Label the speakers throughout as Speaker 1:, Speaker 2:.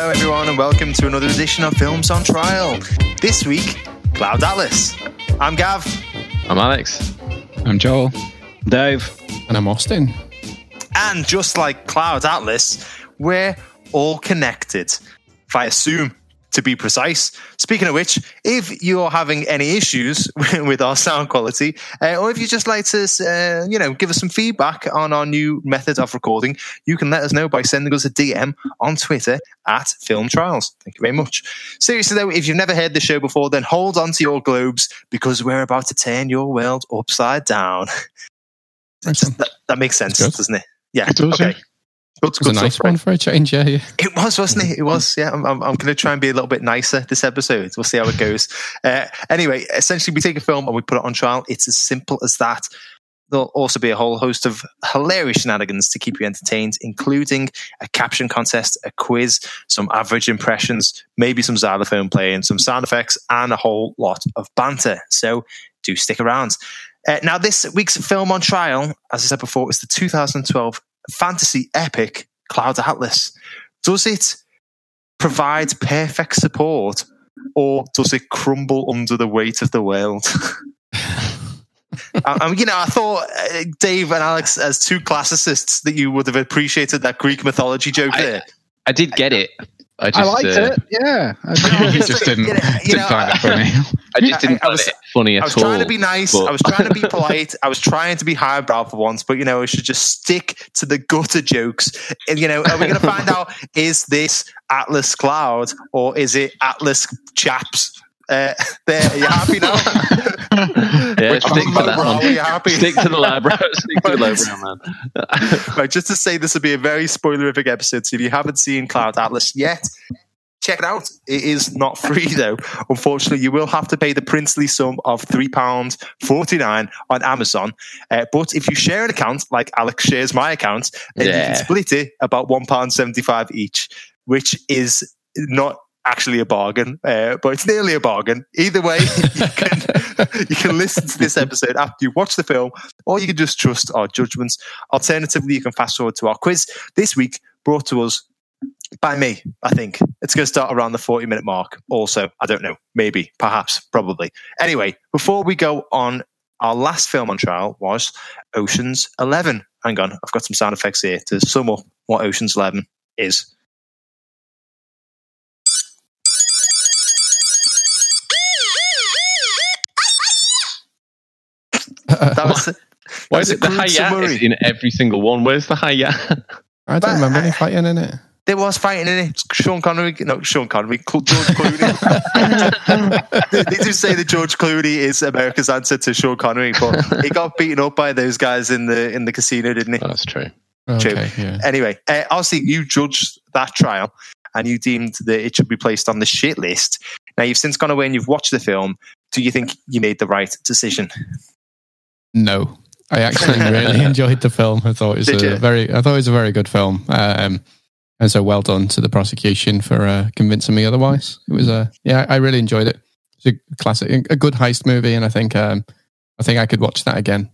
Speaker 1: Hello, everyone, and welcome to another edition of Films on Trial. This week, Cloud Atlas. I'm Gav.
Speaker 2: I'm Alex.
Speaker 3: I'm Joel.
Speaker 4: Dave.
Speaker 3: And I'm Austin.
Speaker 1: And just like Cloud Atlas, we're all connected via Zoom to be precise. Speaking of which, if you're having any issues with our sound quality, uh, or if you just like to, uh, you know, give us some feedback on our new method of recording, you can let us know by sending us a DM on Twitter at Film Trials. Thank you very much. Seriously though, if you've never heard the show before, then hold on to your globes because we're about to turn your world upside down. that, that, makes sense, doesn't it? Yeah.
Speaker 3: It does, okay. Yeah. Good, good a nice one for a change, yeah, yeah.
Speaker 1: It was, wasn't it? It was, yeah. I'm, I'm, I'm going to try and be a little bit nicer this episode. We'll see how it goes. Uh, anyway, essentially, we take a film and we put it on trial. It's as simple as that. There'll also be a whole host of hilarious shenanigans to keep you entertained, including a caption contest, a quiz, some average impressions, maybe some xylophone playing, some sound effects, and a whole lot of banter. So do stick around. Uh, now, this week's film on trial, as I said before, is the 2012 fantasy epic Cloud Atlas? Does it provide perfect support or does it crumble under the weight of the world? I, mean you know, I thought uh, Dave and Alex, as two classicists, that you would have appreciated that Greek mythology joke
Speaker 2: I,
Speaker 1: there.
Speaker 2: I did get it.
Speaker 4: I, just, I liked uh, it. Yeah,
Speaker 3: I just didn't, you know, didn't find it funny.
Speaker 2: I just didn't I, find was, it funny at all.
Speaker 1: I was all, trying to be nice. But... I was trying to be polite. I was trying to be highbrow for once, but you know, I should just stick to the gutter jokes. And you know, are we going to find out is this Atlas Cloud or is it Atlas Chaps? Uh, there, are you happy now?
Speaker 2: yeah, stick to that one. Are you happy? Stick to the library. Stick to the library,
Speaker 1: man. right, just to say, this will be a very spoilerific episode. So if you haven't seen Cloud Atlas yet, check it out. It is not free though. Unfortunately, you will have to pay the princely sum of three pounds forty nine on Amazon. Uh, but if you share an account, like Alex shares my account, then yeah. you can split it about one pound seventy five each, which is not actually a bargain, uh, but it's nearly a bargain. Either way, you can you can listen to this episode after you watch the film, or you can just trust our judgments. Alternatively, you can fast forward to our quiz this week, brought to us by me. I think it's going to start around the forty minute mark. Also, I don't know, maybe, perhaps, probably. Anyway, before we go on. Our last film on trial was Ocean's Eleven. Hang on, I've got some sound effects here to sum up what Ocean's Eleven is.
Speaker 2: that was. Why is it the hayat in every single one? Where's the hayat?
Speaker 3: I don't but, remember any fighting in it.
Speaker 1: There was fighting in it. Sean Connery, no, Sean Connery, George Clooney. they do say that George Clooney is America's answer to Sean Connery, but he got beaten up by those guys in the in the casino, didn't he?
Speaker 2: Oh, that's true.
Speaker 1: True. Okay, yeah. Anyway, uh, obviously, you judged that trial and you deemed that it should be placed on the shit list. Now, you've since gone away and you've watched the film. Do you think you made the right decision?
Speaker 3: No, I actually really enjoyed the film. I thought it was Did a you? very, I thought it was a very good film. Um, and so well done to the prosecution for uh, convincing me otherwise. It was a, uh, yeah, I really enjoyed it. It's a classic, a good heist movie, and I think, um, I think I could watch that again.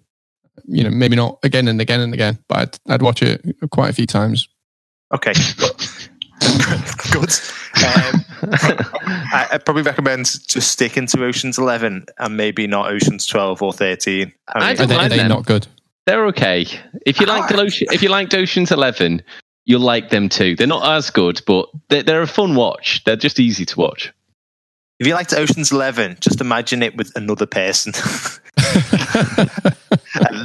Speaker 3: You know, maybe not again and again and again, but I'd, I'd watch it quite a few times.
Speaker 1: Okay, good. Um, I, would probably recommend just sticking to Ocean's Eleven and maybe not Ocean's Twelve or Thirteen.
Speaker 3: I mean, are they, are they not good?
Speaker 2: They're okay. If you like Ocean, if you liked Ocean's Eleven, you'll like them too. They're not as good, but they're, they're a fun watch. They're just easy to watch.
Speaker 1: If you liked Ocean's Eleven, just imagine it with another person.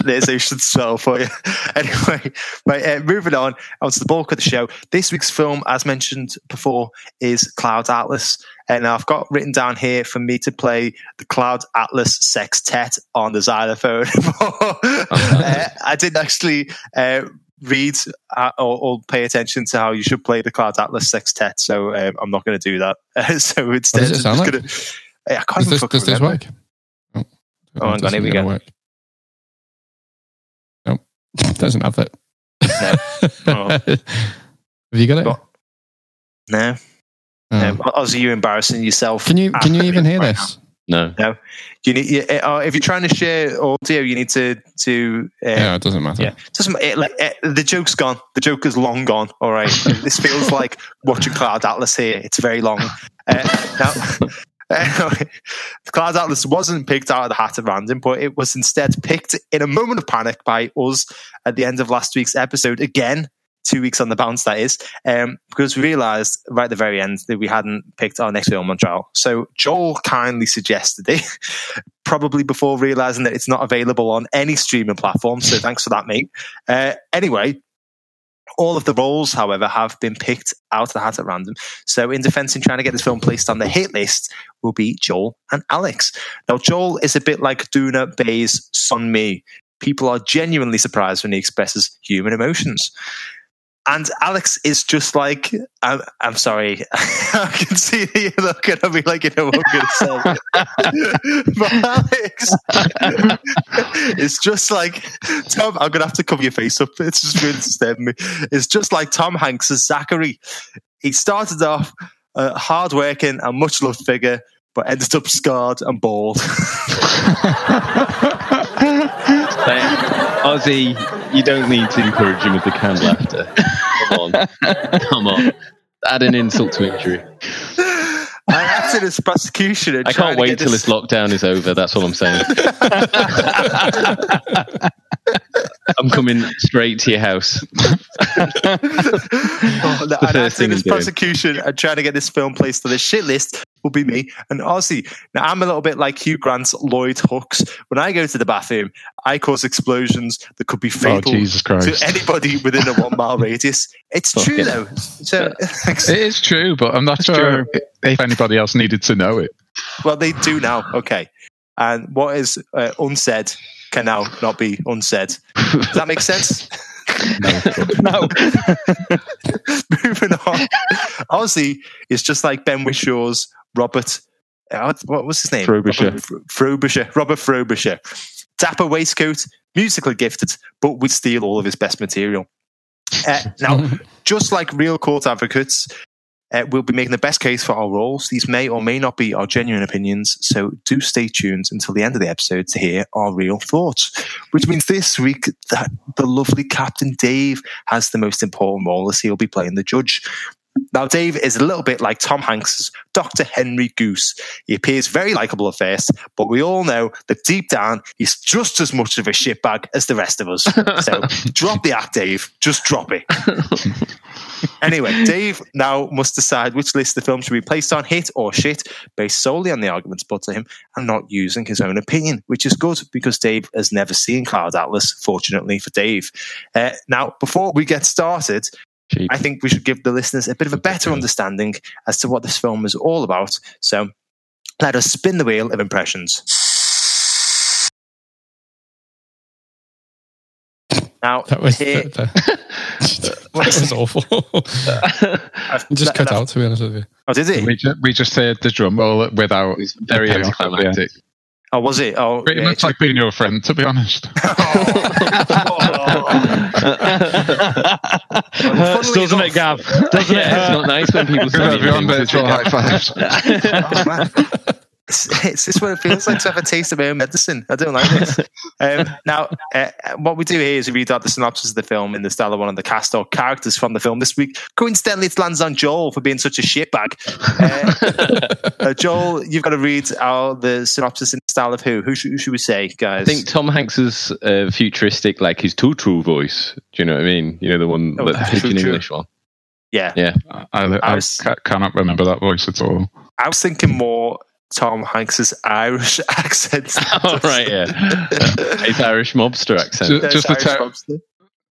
Speaker 1: there's Ocean's Twelve for you. Anyway, right, uh, moving on onto the bulk of the show. This week's film, as mentioned before, is Cloud Atlas. And I've got written down here for me to play the Cloud Atlas Sextet on the xylophone. uh, I didn't actually uh, read uh, or, or, pay attention to how you should play the Cloud Atlas Sextet, so um, I'm not going to do that. so instead,
Speaker 3: does it sound like?
Speaker 1: Gonna, I can't
Speaker 3: does this, does this work?
Speaker 1: Oh, oh hang on, here we go. Work.
Speaker 3: Nope, doesn't have it.
Speaker 1: No. Oh.
Speaker 3: have you got it?
Speaker 1: What? No. Um, Ozzy, you embarrassing yourself.
Speaker 3: Can you can you even hear right this?
Speaker 2: No.
Speaker 1: No. You need. You, uh, if you're trying to share audio, you need to to. Uh,
Speaker 3: yeah, it doesn't matter.
Speaker 1: Yeah, it doesn't. It, like, it, the joke's gone. The joke is long gone. All right. this feels like watching Cloud Atlas here. It's very long. Uh, now. Anyway, Cloud Atlas wasn't picked out of the hat at random, but it was instead picked in a moment of panic by us at the end of last week's episode. Again, two weeks on the bounce, that is, um, because we realised right at the very end that we hadn't picked our next film on trial. So Joel kindly suggested it, probably before realising that it's not available on any streaming platform. So thanks for that, mate. Uh, anyway, all of the roles, however, have been picked out of the hat at random. So, in defense in trying to get this film placed on the hit list, will be Joel and Alex. Now, Joel is a bit like Doona Bae's Sonmi. People are genuinely surprised when he expresses human emotions. And Alex is just like, I'm, I'm sorry. I can see you looking at me like you know what I'm going to say. but Alex it's just like Tom. I'm going to have to cover your face up. It's just really disturbing me. It's just like Tom Hanks as Zachary. He started off a hard-working and much-loved figure, but ended up scarred and bald.
Speaker 2: Ozzy, you don't need to encourage him with the canned laughter. Come on. Come on. Add an insult to injury.
Speaker 1: I acted as prosecution.
Speaker 2: I can't wait till this... this lockdown is over. That's all I'm saying. I'm coming straight to your house.
Speaker 1: oh, no, and after this prosecution and trying to get this film placed on the shit list will be me and Ozzy. Now I'm a little bit like Hugh Grant's Lloyd Hooks. When I go to the bathroom, I cause explosions that could be oh, fatal oh, to anybody within a one mile radius. It's Fuck true it. though. So
Speaker 5: it is true, but I'm not it's sure true. if anybody else needed to know it.
Speaker 1: Well, they do now. Okay. And what is uh, unsaid can now not be unsaid. Does that make sense?
Speaker 5: no. no.
Speaker 1: Moving on. Ozzy is just like Ben Whishaw's Robert. Uh, what was his name?
Speaker 5: Frobisher.
Speaker 1: Robert Frobisher. Robert Frobisher. Dapper waistcoat, musically gifted, but would steal all of his best material. Uh, now, just like real court advocates, uh, we'll be making the best case for our roles. These may or may not be our genuine opinions, so do stay tuned until the end of the episode to hear our real thoughts. Which means this week that the lovely Captain Dave has the most important role as he'll be playing the judge. Now, Dave is a little bit like Tom Hanks's Dr. Henry Goose. He appears very likable at first, but we all know that deep down, he's just as much of a shitbag as the rest of us. So drop the act, Dave. Just drop it. anyway, Dave now must decide which list the film should be placed on, hit or shit, based solely on the arguments put to him and not using his own opinion, which is good because Dave has never seen Cloud Atlas, fortunately for Dave. Uh, now, before we get started, Cheap. I think we should give the listeners a bit of a better understanding as to what this film is all about. So let us spin the wheel of impressions. Now,
Speaker 3: that was, here, that, that was awful. just cut out, to be honest with you.
Speaker 1: Oh, did it?
Speaker 5: We just, we just heard the drum roll without
Speaker 2: very anticlimactic.
Speaker 1: Oh, was it? Oh,
Speaker 5: pretty yeah, much like being your friend, to be honest.
Speaker 4: Hurts, doesn't it, Gav? Doesn't
Speaker 2: yeah,
Speaker 4: it?
Speaker 2: It's not nice when people
Speaker 5: send everyone virtual high fives.
Speaker 1: Oh, it's, just what it feels like to have a taste of my own medicine. I don't like this. Um, now, uh, what we do here is we read out the synopsis of the film in the style of one of the cast or characters from the film this week. Coincidentally, it lands on Joel for being such a shitbag. Uh, uh, Joel, you've got to read out the synopsis in the style of who? Who should, who should we say, guys?
Speaker 2: I think Tom Hanks's uh, futuristic, like his true true voice. Do you know what I mean? You know, the one, oh, the pidgin English one.
Speaker 1: Yeah.
Speaker 2: Yeah.
Speaker 5: I, I, I was, cannot remember that voice at all.
Speaker 1: I was thinking more Tom Hanks's Irish accent.
Speaker 2: oh right, yeah, his Irish mobster accent.
Speaker 5: Just, just Irish ter- mobster.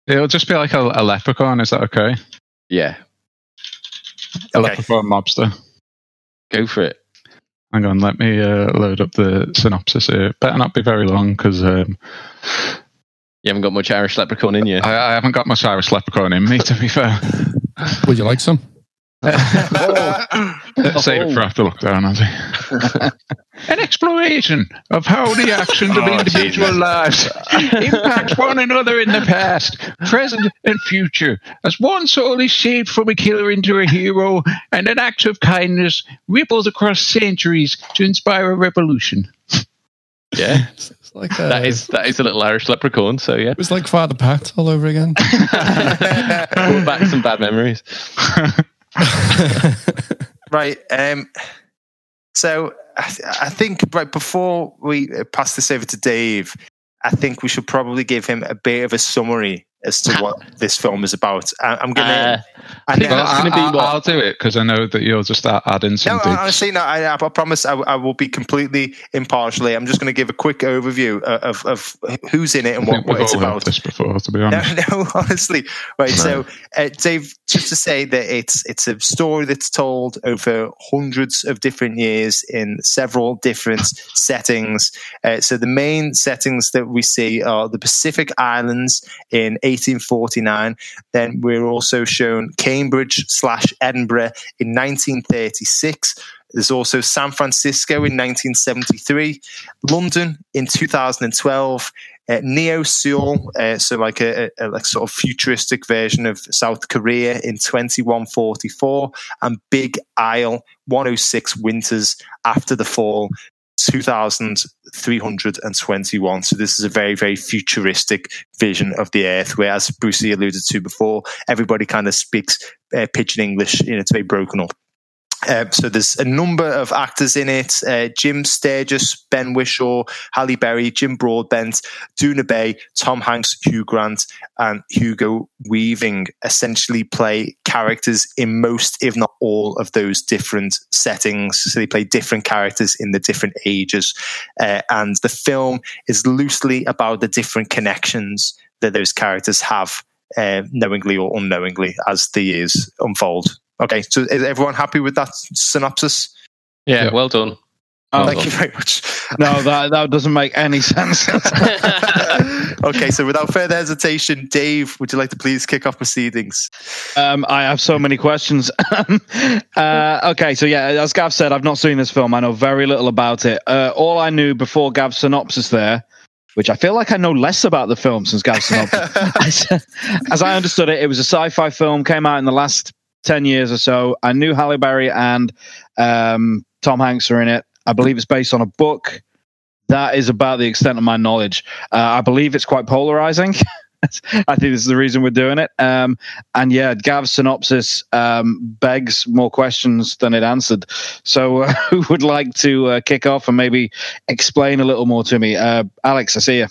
Speaker 5: It'll just be like a, a, leprechaun. Is that okay?
Speaker 2: Yeah,
Speaker 5: a okay. leprechaun mobster.
Speaker 2: Go for it.
Speaker 5: Hang on, let me uh, load up the synopsis here. Better not be very long because um,
Speaker 2: you haven't got much Irish leprechaun in you.
Speaker 5: I, I haven't got much Irish leprechaun in me, to be fair.
Speaker 3: Would you like some?
Speaker 5: Save it for after lockdown, has An exploration of how the actions of
Speaker 2: Oh,
Speaker 5: individual
Speaker 2: Jesus.
Speaker 5: lives impact one another in the past, present, and future. As one soul is shaped from a killer into a hero, and an act of kindness ripples across centuries to inspire a revolution.
Speaker 2: Yeah,
Speaker 3: It's like uh,
Speaker 2: that is that is a little Irish leprechaun. So yeah,
Speaker 3: It was like Father Pat all over again.
Speaker 2: brought back some bad memories.
Speaker 1: Right. Um, so I, I think right before we pass this over to Dave, I think we should probably give him a bit of a summary as to what this film is about. I, I'm gonna.
Speaker 2: Uh,
Speaker 1: I
Speaker 2: think
Speaker 1: know-
Speaker 2: that's
Speaker 5: I,
Speaker 2: gonna be
Speaker 5: I,
Speaker 2: what-
Speaker 5: I'll do it because I know that you'll just start adding some
Speaker 1: No, honestly, no. I, I promise I, I will be completely impartially. I'm just going to give a quick overview of, of, of who's in it and
Speaker 5: I
Speaker 1: what, what it's
Speaker 5: all heard
Speaker 1: about.
Speaker 5: this before, to be honest.
Speaker 1: no, honestly, right. So, uh, Dave, just to say that it's it's a story that's told over hundreds of different years in several different settings. Uh, so, the main settings that we see are the Pacific Islands in 1849. Then we're also shown Cambridge slash Edinburgh in 1936. There's also San Francisco in 1973, London in 2012, uh, Neo Seoul, uh, so like a, a, a sort of futuristic version of South Korea in 2144, and Big Isle 106 Winters after the fall. 2321. So, this is a very, very futuristic vision of the Earth, where, as Brucey alluded to before, everybody kind of speaks uh, pidgin English. You know, it's very broken up. Um, so there's a number of actors in it: uh, Jim Sturgis, Ben Whishaw, Halle Berry, Jim Broadbent, Doona Bae, Tom Hanks, Hugh Grant, and Hugo Weaving. Essentially, play characters in most, if not all, of those different settings. So they play different characters in the different ages, uh, and the film is loosely about the different connections that those characters have, uh, knowingly or unknowingly, as the years unfold. Okay, so is everyone happy with that synopsis?
Speaker 2: Yeah,
Speaker 5: Yeah.
Speaker 2: well done.
Speaker 4: Oh,
Speaker 1: Thank you very much.
Speaker 4: no, that that doesn't make any sense.
Speaker 1: okay, so without further hesitation, Dave, would you like to please kick off proceedings?
Speaker 4: Um, I have so many questions. uh, okay, so yeah, as Gav said, I've not seen this film. I know very little about it. Uh, all I knew before Gav's synopsis there, which I feel like I know less about the film since Gav's synopsis. as, as I understood it, it was a sci-fi film, came out in the last ten years or so. I knew Halle Berry and um, Tom Hanks are in it. I believe it's based on a book. That is about the extent of my knowledge. Uh, I believe it's quite polarizing. I think this is the reason we're doing it. Um, and yeah, Gav's synopsis um, begs more questions than it answered. So, uh, who would like to uh, kick off and maybe explain a little more to me? Uh, Alex, I see you.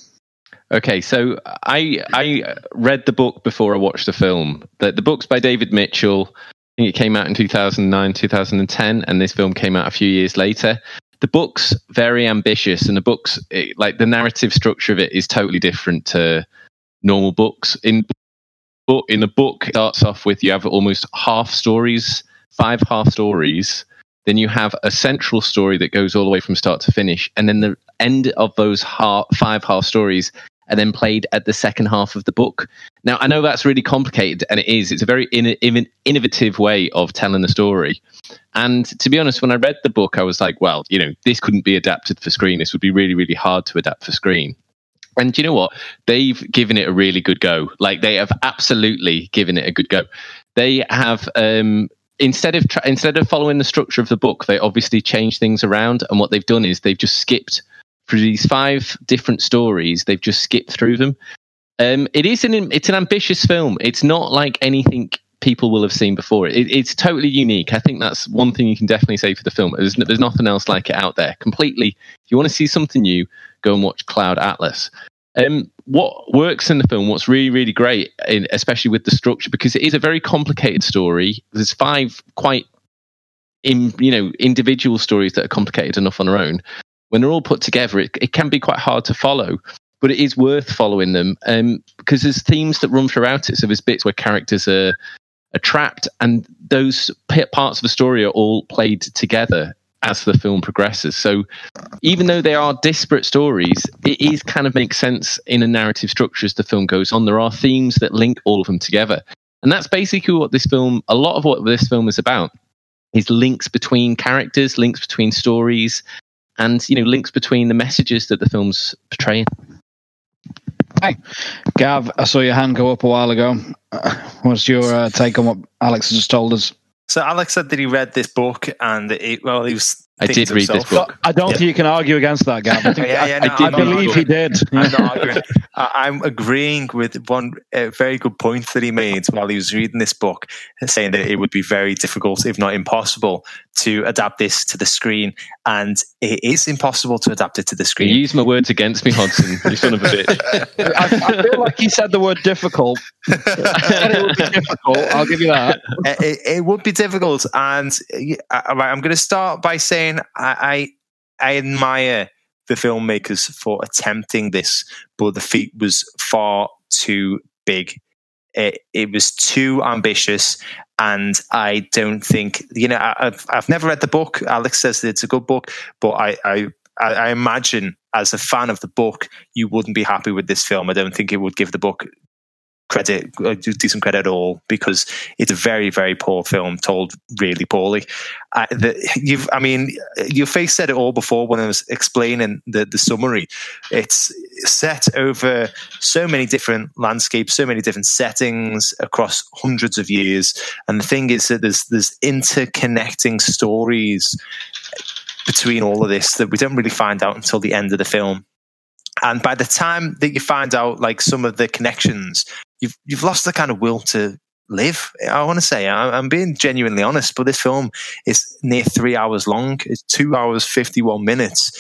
Speaker 2: Okay, so I I read the book before I watched the film. The, the book's by David Mitchell. I think it came out in 2009, 2010, and this film came out a few years later. The book's very ambitious, and the book's it, like the narrative structure of it is totally different to normal books. In book, in the book, it starts off with you have almost half stories, five half stories. Then you have a central story that goes all the way from start to finish, and then the end of those half, five half stories and then played at the second half of the book. Now, I know that's really complicated, and it is. It's a very in- in- innovative way of telling the story. And to be honest, when I read the book, I was like, well, you know, this couldn't be adapted for screen. This would be really, really hard to adapt for screen. And you know what? They've given it a really good go. Like they have absolutely given it a good go. They have um, instead of tra- instead of following the structure of the book, they obviously changed things around. And what they've done is they've just skipped through these five different stories. They've just skipped through them. Um, it is an it's an ambitious film. It's not like anything people will have seen before. It, it's totally unique. I think that's one thing you can definitely say for the film. There's, there's nothing else like it out there. Completely. If you want to see something new, go and watch Cloud Atlas. Um, what works in the film, what's really, really great, in, especially with the structure, because it is a very complicated story. There's five quite, in, you know, individual stories that are complicated enough on their own. When they're all put together, it, it can be quite hard to follow, but it is worth following them um, because there's themes that run throughout it. So there's bits where characters are, are trapped, and those parts of the story are all played together as the film progresses. So even though they are disparate stories, it is kind of makes sense in a narrative structure as the film goes on. There are themes that link all of them together. And that's basically what this film, a lot of what this film is about, is links between characters, links between stories, and you know links between the messages that the film's portraying.
Speaker 4: Hey, Gav, I saw your hand go up a while ago. Uh, what's your uh, take on what Alex has just told us?
Speaker 1: So Alex said that he read this book and it, well, he was.
Speaker 2: I did read
Speaker 1: himself.
Speaker 2: this book.
Speaker 4: I don't think you can argue against that, Gav. I, think,
Speaker 1: Yeah, yeah,
Speaker 4: I,
Speaker 1: no,
Speaker 4: I
Speaker 1: I'm not
Speaker 4: believe he did.
Speaker 1: I'm not arguing. I- I'm agreeing with one uh, very good point that he made while he was reading this book, saying that it would be very difficult, if not impossible, to adapt this to the screen. And it is impossible to adapt it to the screen.
Speaker 2: You use my words against me, Hodson. You son of a bitch.
Speaker 4: I, I feel like he said the word difficult. It would be difficult. I'll give you that.
Speaker 1: It, it would be difficult. And uh, I, I'm going to start by saying I, I, I admire the filmmakers for attempting this, but the feat was far too big. It, it was too ambitious, and I don't think you know. I, I've I've never read the book. Alex says that it's a good book, but I I I imagine as a fan of the book, you wouldn't be happy with this film. I don't think it would give the book credit, uh, decent credit at all, because it's a very, very poor film, told really poorly. Uh, the, you've, I mean, your face said it all before when I was explaining the, the summary. It's set over so many different landscapes, so many different settings across hundreds of years. And the thing is that there's there's interconnecting stories between all of this that we don't really find out until the end of the film. And by the time that you find out like some of the connections, you've you've lost the kind of will to live. I want to say I- I'm being genuinely honest, but this film is near three hours long. It's two hours fifty one minutes,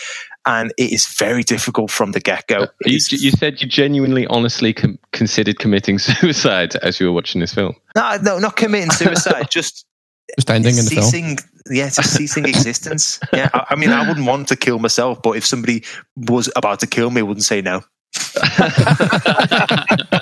Speaker 1: and it is very difficult from the get go.
Speaker 2: Uh, you, you said you genuinely, honestly com- considered committing suicide as you were watching this film.
Speaker 1: no, no, not committing suicide, just
Speaker 3: Just ending in the film.
Speaker 1: ceasing. Yeah, just ceasing existence. Yeah, I, I mean, I wouldn't want to kill myself, but if somebody was about to kill me, I wouldn't say no.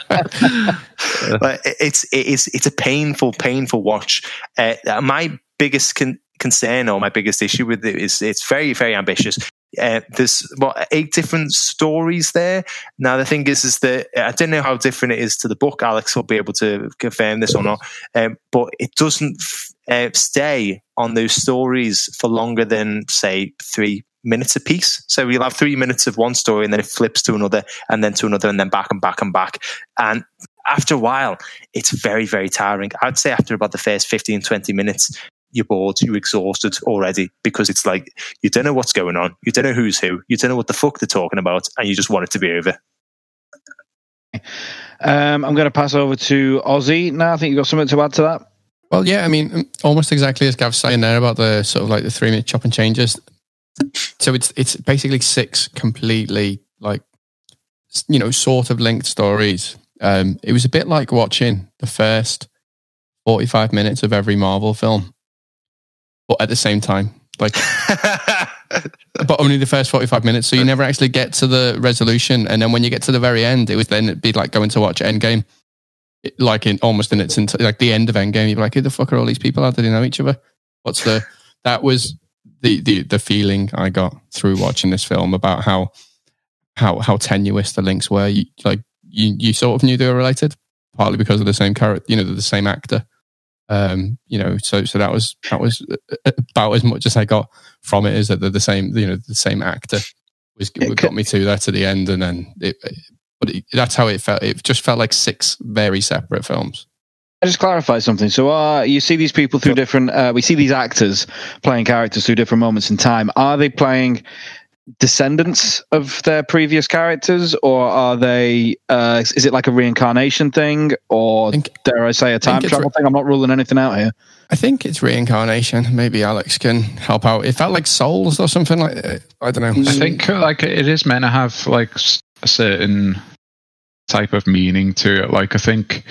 Speaker 1: But it's it is it's a painful, painful watch. Uh, my biggest con- concern or my biggest issue with it is it's very, very ambitious. Uh, there's what eight different stories there. Now the thing is, is that I don't know how different it is to the book. Alex will be able to confirm this or not, um, but it doesn't f- uh, stay on those stories for longer than say three minutes a piece. So you'll have three minutes of one story, and then it flips to another, and then to another, and then back and back and back. And after a while, it's very, very tiring. I'd say after about the first 15, 20 minutes, you're bored, you're exhausted already because it's like you don't know what's going on, you don't know who's who, you don't know what the fuck they're talking about, and you just want it to be over.
Speaker 4: Um, I'm going to pass over to Ozzy now. I think you've got something to add to that.
Speaker 3: Well, yeah, I mean, almost exactly as Gav's saying there about the sort of like the three minute chop and changes. So it's it's basically six completely like you know sort of linked stories. Um, it was a bit like watching the first forty five minutes of every Marvel film, but at the same time, like but only the first 45 minutes. So you never actually get to the resolution. And then when you get to the very end, it was then it'd be like going to watch Endgame, It- like in almost in its, like the end of Endgame. You'd be like, who the fuck are all these people? How do they know each other? What's the, that was the, the, the feeling I got through watching this film about how, how, how tenuous the links were. You, like you, you sort of knew they were related partly because of the same character, you know, the same actor. Um, you know, so, so that was, that was about as much as I got from it is that they're the same, you know, the same actor was
Speaker 4: It
Speaker 3: what
Speaker 4: could-
Speaker 3: got me to there to the end, and then it, but it, that's how it felt. It just felt like six very separate films.
Speaker 4: I just clarify something. So, uh, you see these people through different. Uh, we see these actors playing characters through different moments in time. Are they playing descendants of their previous characters, or are they? Uh, is it like a reincarnation thing, or
Speaker 3: I think-
Speaker 4: dare I say a time
Speaker 3: it's
Speaker 4: travel thing? I'm not ruling anything out here.
Speaker 3: I think it's reincarnation. Maybe Alex can help out. It felt like souls or something like. uh, I don't know.
Speaker 5: I think uh, like it is meant to have like a certain type of meaning to it. Like I think,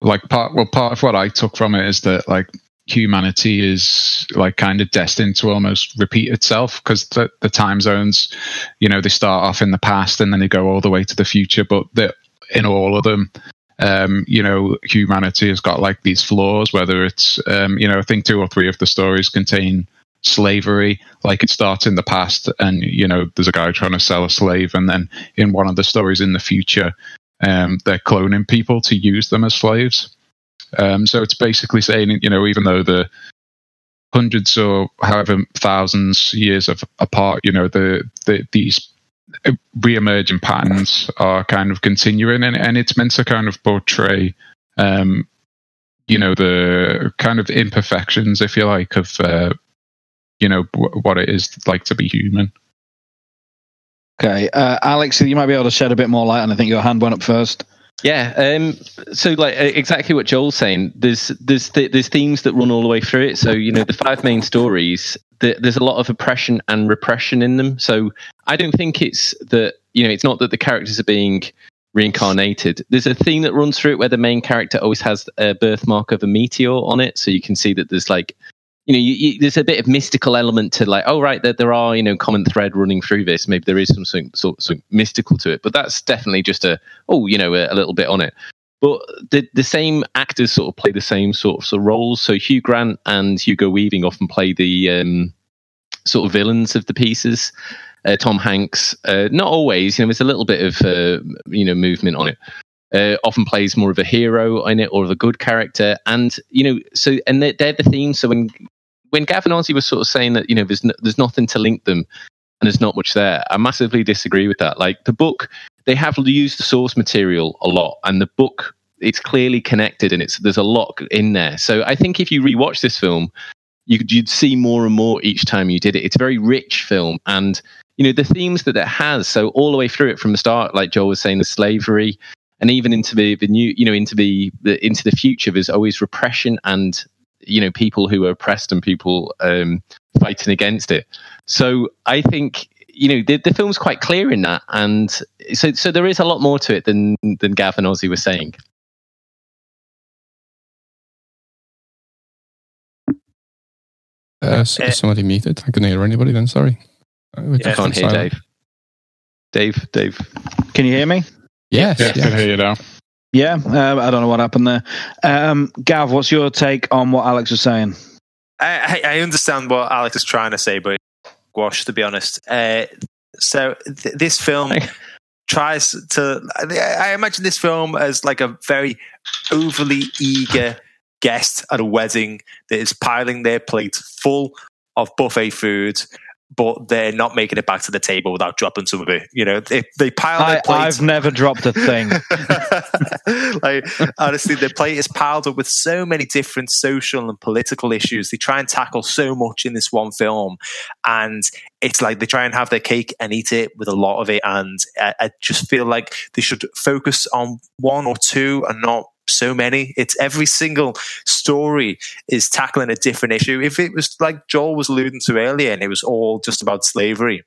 Speaker 5: like part well, part of what I took from it is that like humanity is like kind of destined to almost repeat itself because the, the time zones, you know, they start off in the past and then they go all the way to the future, but that in all of them. Um, you know, humanity has got like these flaws, whether it's, um, you know, I think two or three of the stories contain slavery like it starts in the past and you know there's a guy trying to sell a slave and then in one of the stories in the future um, they're cloning people to use them as slaves Um, so it's basically saying, you know, even though the hundreds or however thousands years of apart, you know, the, the these re-emerging patterns are kind of continuing, and, and it's meant to kind of portray, um, you know, the kind of imperfections, if you like, of uh, you know what it is like to be human.
Speaker 4: Okay, uh, Alex, you might be able to shed a bit more light, and I think your hand went up first.
Speaker 2: Yeah. Um, so, like exactly what Joel's saying. There's there's th- there's themes that run all the way through it. So, you know, the five main stories. The, there's a lot of oppression and repression in them. So, I don't think it's that you know, it's not that the characters are being reincarnated. There's a theme that runs through it where the main character always has a birthmark of a meteor on it. So you can see that there's like you know, you, you, there's a bit of mystical element to like, oh right, there, there are you know common thread running through this. Maybe there is some sort some mystical to it, but that's definitely just a oh you know a, a, little bit on it. But the the same actors sort of play the same sort of, of roles. So Hugh Grant and Hugo Weaving often play the um, sort of villains of the pieces. Uh, Tom Hanks, uh, not always. You know, there's a little bit of uh, you know movement on it. Uh, often plays more of a hero in it or of a good character. And, you know, so, and they're, they're the themes. So when when Gavin Ozzie was sort of saying that you know there's no, there's nothing to link them and there's not much there, I massively disagree with that. Like the book, they have used the source material a lot, and the book it's clearly connected and it's there's a lot in there. So I think if you rewatch this film, you, you'd see more and more each time you did it. It's a very rich film, and you know the themes that it has. So all the way through it from the start, like Joel was saying, the slavery, and even into the, the new, you know, into the, the into the future, there's always repression and you know people who are oppressed and people um, fighting against it. So I think you know the, the film's quite clear in that, and so so there is a lot more to it than than Gavin Ozzie was saying.
Speaker 3: Uh, so, uh, somebody muted. I couldn't hear anybody then. Sorry.
Speaker 2: Uh, I can't hear Dave. Dave, Dave.
Speaker 4: Can you hear me?
Speaker 3: Yes.
Speaker 5: Yeah, yeah. I can hear you now.
Speaker 4: Yeah, uh, I don't know what happened there. Um, Gav, what's your take on what Alex was saying?
Speaker 1: I, I understand what Alex is trying to say, but wash to be honest. Uh, so th- this film tries to. I imagine this film as like a very overly eager guest at a wedding that is piling their plate full of buffet food but they're not making it back to the table without dropping some of it. You know, they, they pile I, their plate.
Speaker 4: I've never dropped a thing.
Speaker 1: like honestly, their plate is piled up with so many different social and political issues. They try and tackle so much in this one film, and it's like they try and have their cake and eat it with a lot of it. And I, I just feel like they should focus on one or two and not so many. It's every single story is tackling a different issue. If it was like Joel was alluding to earlier, and it was all just about slavery,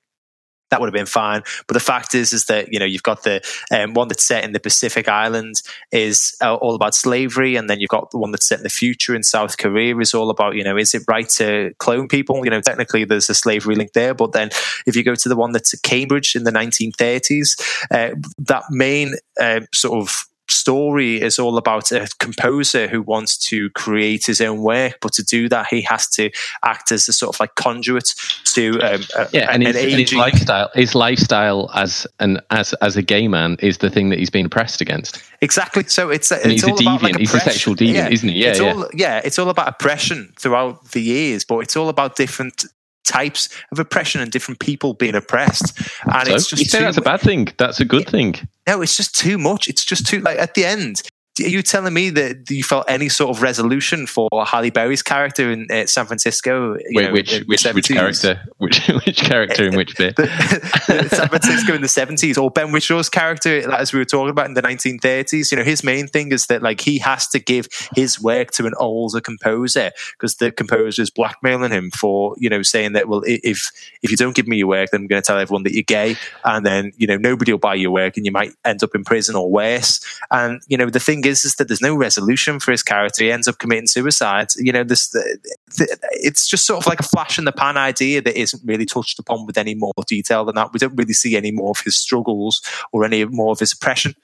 Speaker 1: that would have been fine. But the fact is, is that you know you've got the um, one that's set in the Pacific Islands is uh, all about slavery, and then you've got the one that's set in the future in South Korea is all about you know is it right to clone people? You know, technically there's a slavery link there, but then if you go to the one that's at Cambridge in the 1930s, uh, that main uh, sort of story is all about a composer who wants to create his own work, but to do that, he has to act as a sort of like conduit to um,
Speaker 2: yeah, and, his, and his, lifestyle, his lifestyle as an as as a gay man is the thing that he's been oppressed against.
Speaker 1: Exactly. So it's, it's
Speaker 2: he's
Speaker 1: all
Speaker 2: a deviant.
Speaker 1: Like
Speaker 2: he's a sexual deviant,
Speaker 1: yeah.
Speaker 2: isn't he? Yeah,
Speaker 1: it's
Speaker 2: yeah.
Speaker 1: All, yeah. It's all about oppression throughout the years, but it's all about different types of oppression and different people being oppressed. And
Speaker 2: so,
Speaker 1: it's just
Speaker 2: you say that's a bad thing. That's a good thing.
Speaker 1: No, it's just too much. It's just too like at the end. Are you telling me that you felt any sort of resolution for Halle Berry's character in uh, San Francisco?
Speaker 2: Wait, know, which which, which character? Which which character in which bit?
Speaker 1: the, San Francisco in the seventies, or Ben Whishaw's character, as we were talking about in the nineteen thirties. You know, his main thing is that like he has to give his work to an older composer because the composer is blackmailing him for you know saying that well if if you don't give me your work, then I'm going to tell everyone that you're gay, and then you know nobody will buy your work, and you might end up in prison or worse. And you know the thing is, is that there's no resolution for his character. He ends up committing suicide. You know, this the, the, it's just sort of like a flash in the pan idea that isn't really touched upon with any more detail than that. We don't really see any more of his struggles or any more of his oppression.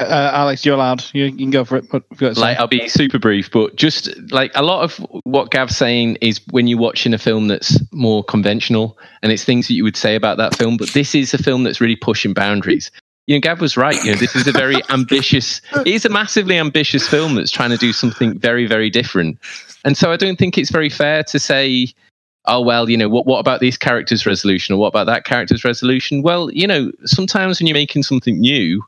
Speaker 4: Uh, Alex, you're allowed. You, you, can go for it.
Speaker 2: like, I'll be super brief, but just like a lot of what Gav's saying is when you're watching a film that's more conventional, and it's things that you would say about that film. But this is a film that's really pushing boundaries you know, Gav was right. You know, this is a very ambitious, it is a massively ambitious film that's trying to do something very, very different. And so I don't think it's very fair to say, oh, well, you know, what, what about this character's resolution or what about that character's resolution? Well, you know, sometimes when you're making something new,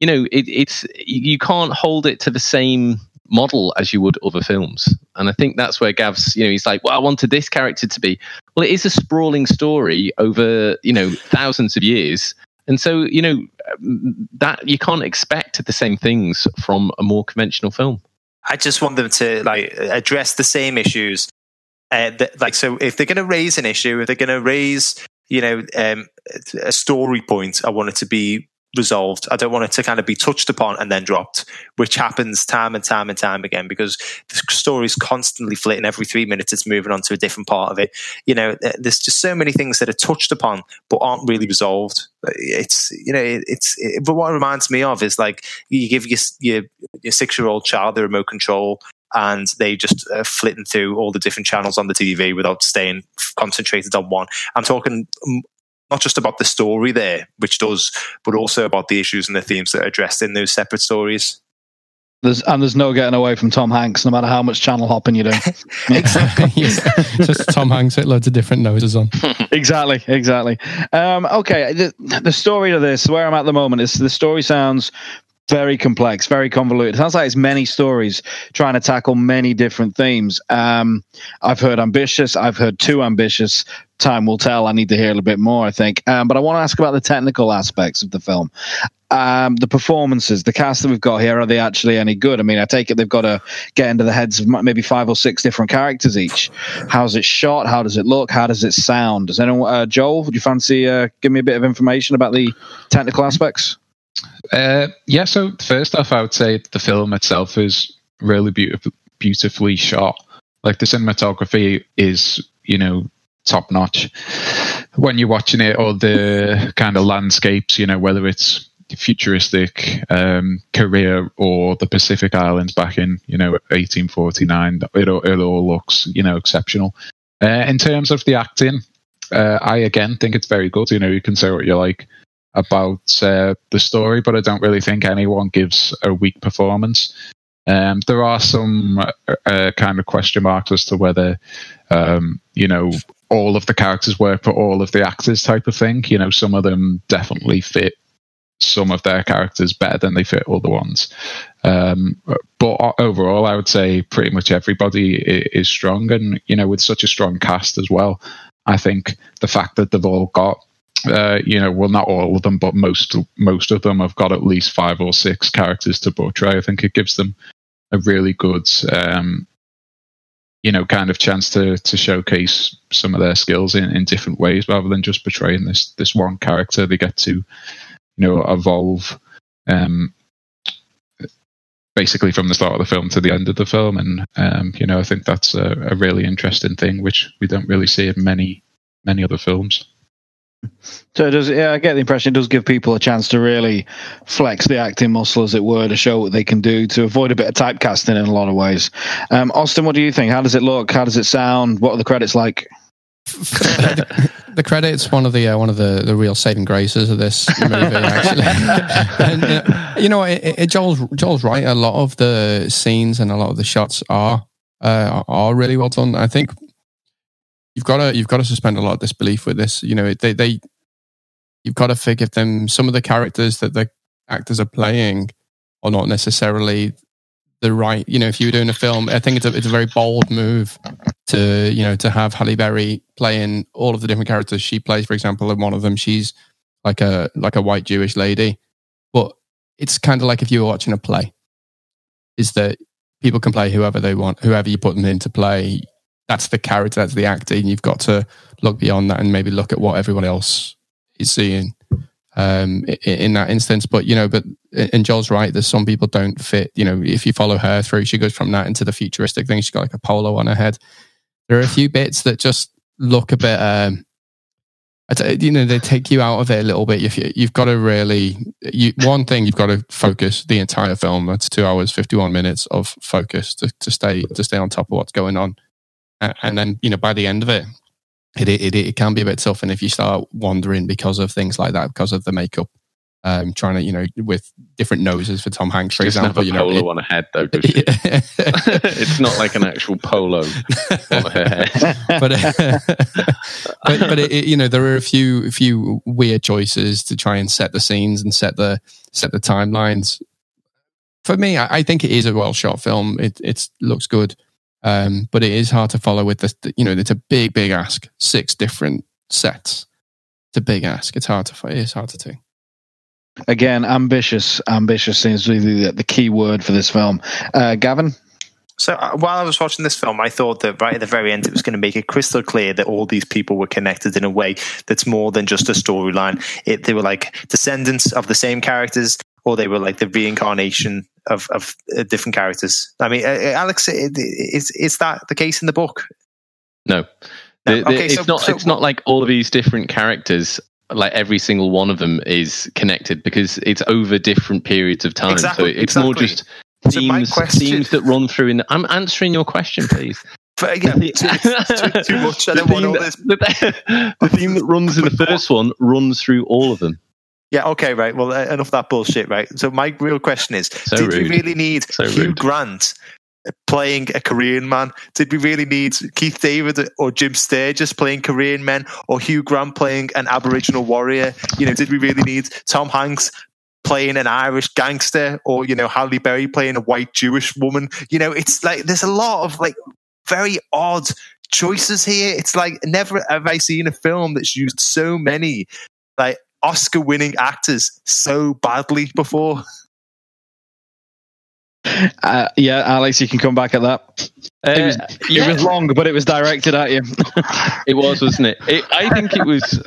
Speaker 2: you know, it, it's, you can't hold it to the same model as you would other films. And I think that's where Gav's, you know, he's like, well, I wanted this character to be. Well, it is a sprawling story over, you know, thousands of years. And so, you know, that you can't expect the same things from a more conventional film.
Speaker 1: I just want them to like address the same issues. Uh, that, like, so if they're going to raise an issue, if they're going to raise, you know, um, a story point, I want it to be resolved. I don't want it to kind of be touched upon and then dropped, which happens time and time and time again because the story is constantly flitting. Every three minutes, it's moving on to a different part of it. You know, there's just so many things that are touched upon but aren't really resolved. It's you know, it's. It, but what it reminds me of is like you give your your, your six year old child the remote control and they just uh, flitting through all the different channels on the TV without staying concentrated on one. I'm talking not just about the story there, which does, but also about the issues and the themes that are addressed in those separate stories.
Speaker 4: There's, and there's no getting away from Tom Hanks, no matter how much channel hopping you do.
Speaker 3: exactly. Just Tom Hanks with loads of different noses on.
Speaker 4: exactly, exactly. Um, okay, the, the story of this, where I'm at the moment, is the story sounds very complex, very convoluted. It sounds like it's many stories trying to tackle many different themes. Um, I've heard ambitious. I've heard too ambitious. Time will tell. I need to hear a little bit more, I think. Um, but I want to ask about the technical aspects of the film. Um, the performances, the cast that we've got here, are they actually any good? I mean, I take it they've got to get into the heads of maybe five or six different characters each. How's it shot? How does it look? How does it sound? Does anyone, uh, Joel, would you fancy uh, give me a bit of information about the technical aspects?
Speaker 5: Uh, yeah, so first off, I would say the film itself is really beautiful, beautifully shot. Like the cinematography is, you know, top notch. When you're watching it, all the kind of landscapes, you know, whether it's futuristic um, Korea or the Pacific Islands back in, you know, 1849, it, it all looks, you know, exceptional. Uh, in terms of the acting, uh, I again think it's very good. You know, you can say what you like about uh, the story, but I don't really think anyone gives a weak performance. Um, there are some uh, uh, kind of question marks as to whether, um, you know, all of the characters work for all of the actors type of thing. You know, some of them definitely fit some of their characters better than they fit other ones. Um, but overall, I would say pretty much everybody is strong, and you know, with such a strong cast as well, I think the fact that they've all got uh, you know, well, not all of them, but most most of them have got at least five or six characters to portray. I think it gives them a really good, um, you know, kind of chance to to showcase some of their skills in, in different ways rather than just portraying this this one character. They get to, you know, evolve. Um, basically from the start of the film to the end of the film and um, you know i think that's a, a really interesting thing which we don't really see in many many other films
Speaker 4: so it does. Yeah, I get the impression it does give people a chance to really flex the acting muscle, as it were, to show what they can do to avoid a bit of typecasting in a lot of ways. Um, Austin, what do you think? How does it look? How does it sound? What are the credits like?
Speaker 3: the, the credits one of the uh, one of the, the real saving graces of this movie actually and, uh, you know it, it, Joel's Joel's right a lot of the scenes and a lot of the shots are uh, are really well done I think you've got to you've got to suspend a lot of disbelief with this. You know, they they you've got to forgive them. Some of the characters that the actors are playing are not necessarily the right. You know, if you were doing a film, I think it's a it's a very bold move to you know to have Halle Berry playing all of the different characters she plays. For example, in one of them, she's like a like a white Jewish lady, but it's kind of like if you were watching a play. Is that people can play whoever they want, whoever you put them in to play that's the character, that's the acting. You've got to look beyond that and maybe look at what everyone else is seeing um, in, in, that instance. But you know, but and Joel's right. There's some people don't fit. You know, if you follow her through, she goes from that into the futuristic thing. She's got like a polo on her head. There are a few bits that just look a bit. Um, you know, they take you out of it a little bit. If you, you've got to really, you, one thing you've got to focus the entire film. That's two hours, fifty-one minutes of focus to, to stay to stay on top of what's going on and then you know by the end of it it, it, it can be a bit tough and if you start wandering because of things like that because of the makeup um, trying to, you know, with different noses for Tom Hanks, for
Speaker 2: Just
Speaker 3: example.
Speaker 2: a
Speaker 3: You know,
Speaker 2: polo
Speaker 3: it-
Speaker 2: on her head, though. does she? it's not like an actual polo on her head.
Speaker 3: but uh, but, but it, it- you know there are a few a few weird choices to try and set the scenes and set the set the timelines. For me, I, I think it is a well shot film. It it looks good, um, but it is hard to follow with the you know it's a big big ask. Six different sets. It's a big ask. It's hard to fi- it's hard to do.
Speaker 4: Again, ambitious. Ambitious seems to be the, the key word for this film. Uh, Gavin?
Speaker 1: So uh, while I was watching this film, I thought that right at the very end, it was going to make it crystal clear that all these people were connected in a way that's more than just a storyline. They were like descendants of the same characters, or they were like the reincarnation of of uh, different characters. I mean, uh, uh, Alex, is is that the case in the book?
Speaker 2: No,
Speaker 1: No,
Speaker 2: The- the-
Speaker 1: okay,
Speaker 2: it's
Speaker 1: so-
Speaker 2: not.
Speaker 1: so
Speaker 2: it's not like all of these different characters. Like every single one of them is connected because it's over different periods of time.
Speaker 1: Exactly,
Speaker 2: so it's more just
Speaker 1: So
Speaker 2: themes,
Speaker 1: question-
Speaker 2: themes that run through. In the, I'm answering your question, please.
Speaker 1: But, yeah, too, too, too much. I don't want all this.
Speaker 2: the, the theme that runs in the first one runs through all of them.
Speaker 1: Yeah, okay, right. Well, uh, enough of that bullshit, right? So my real question is:
Speaker 2: So
Speaker 1: Did we really need
Speaker 2: So
Speaker 1: Hugh
Speaker 2: rude.
Speaker 1: Grant playing a Korean man? Did we really need Keith David or Jim Sturgess playing Korean men, or Hugh Grant playing an Aboriginal warrior? You know, did we really need Tom Hanks? Playing an Irish gangster, or you know, Halle Berry playing a white Jewish woman. You know, it's like there's a lot of like very odd choices here. It's like never have I seen a film that's used so many like Oscar winning actors so badly before.
Speaker 4: Uh, yeah, Alex, you can come back at that. It was,
Speaker 2: Uh,
Speaker 4: it was long, but it was directed at you.
Speaker 2: It was, wasn't it? it I think it was.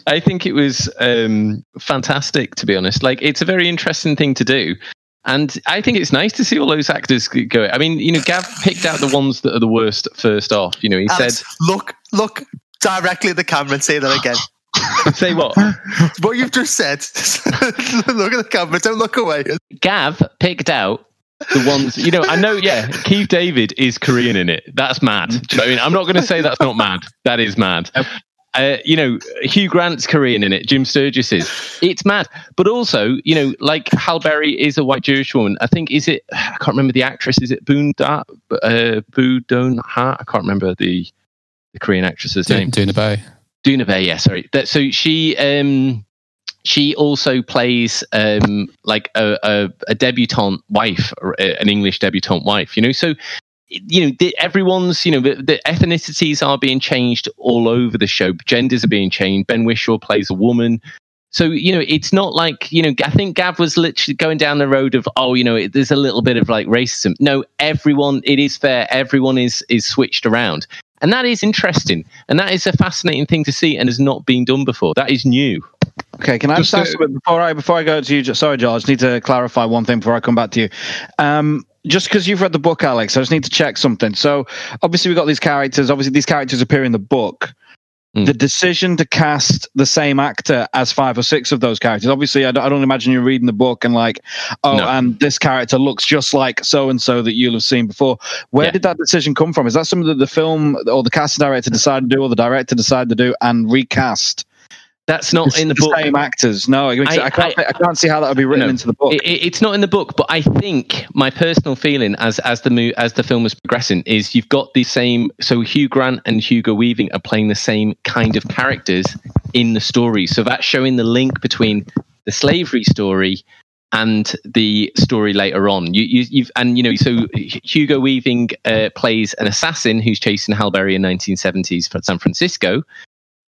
Speaker 2: I think it was um, fantastic, to be honest. Like, it's a very interesting thing to do, and I think it's nice to see all those actors go. I mean, you know, Gav picked out the ones that are the worst first off. You know, he
Speaker 1: Alex, look, look directly at the camera and say that again.
Speaker 2: Said, "Say what?"
Speaker 1: what you've just said. look at the camera. Don't look away.
Speaker 2: Gav picked out the ones. You know, I know. Yeah, Keith David is Korean in it. That's mad. You know I mean, I'm not going to say that's not mad. That is mad. Uh, you know, Hugh Grant's Korean in it. Jim Sturgess is. It's mad. But also, you know, like Hal Berry is a white Jewish woman. I think is it? I can't remember the actress. Is it Boon Da? Uh, Boo Don Ha? I can't remember the the Korean actress's name.
Speaker 3: Doona Bae.
Speaker 2: Doona Bae, yeah, sorry. That, so she um she also plays um like a, a, a debutante wife, an English debutante wife. You know, so you know the, everyone's you know the, the ethnicities are being changed all over the show. Genders are being changed. Ben Whishaw plays a woman. So you know, it's not like you know. I think Gav was literally going down the road of oh, you know, it, there's a little bit of like racism. No, everyone, it is fair. Everyone is is switched around, and that is interesting, and that is a fascinating thing to see, and has not been done before. That is new.
Speaker 4: Okay, can I just
Speaker 5: Just,
Speaker 4: ask
Speaker 5: uh,
Speaker 4: before I before I go to you? Sorry, George. I need to clarify one thing before I come back to you. Um, just because you've read the book, Alex, I just need to check something. So, obviously, we've got these characters. Obviously, these characters appear in the book.
Speaker 2: Mm.
Speaker 4: The decision to cast the same actor as five or six of those characters. Obviously, I don't, I don't imagine you're reading the book and like, oh,
Speaker 2: No.
Speaker 4: and this character looks just like so and so that you'll have seen before. Where
Speaker 2: Yeah.
Speaker 4: did that decision come from? Is that something that the film or the casting director decided to do, or the director decided to do, and recast?
Speaker 2: That's not in the,
Speaker 4: the
Speaker 2: book.
Speaker 4: same actors. No, I,
Speaker 2: I-
Speaker 4: I, can't. I, can't see how that would be written
Speaker 2: No.
Speaker 4: into the book.
Speaker 2: It, it- it's not in the book, but I think my personal feeling as as the mo- as the film is progressing is you've got the same. So Hugh Grant and Hugo Weaving are playing the same kind of characters in the story. So that's showing the link between the slavery story and the story later on. You, you, you've and you know so Hugo Weaving uh, plays an assassin who's chasing Hal Berry in 1970s for San Francisco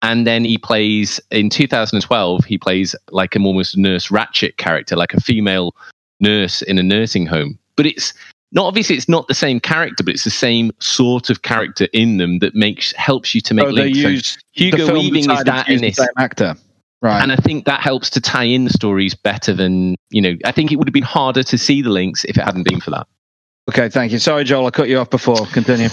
Speaker 2: and then he plays in 2012 he plays like an almost nurse Ratched character like a female nurse in a nursing home. But it's not obviously it's not the same character but it's the same sort of character in them that makes helps you to make
Speaker 4: they
Speaker 2: links. So Hugo
Speaker 4: the
Speaker 2: Weaving is that in this
Speaker 4: actor, right?
Speaker 2: and I think that helps to tie in the stories better than you know I think it would have been harder to see the links if it hadn't been for that
Speaker 4: okay, thank you. Sorry, Joel, I cut you off before. Continue.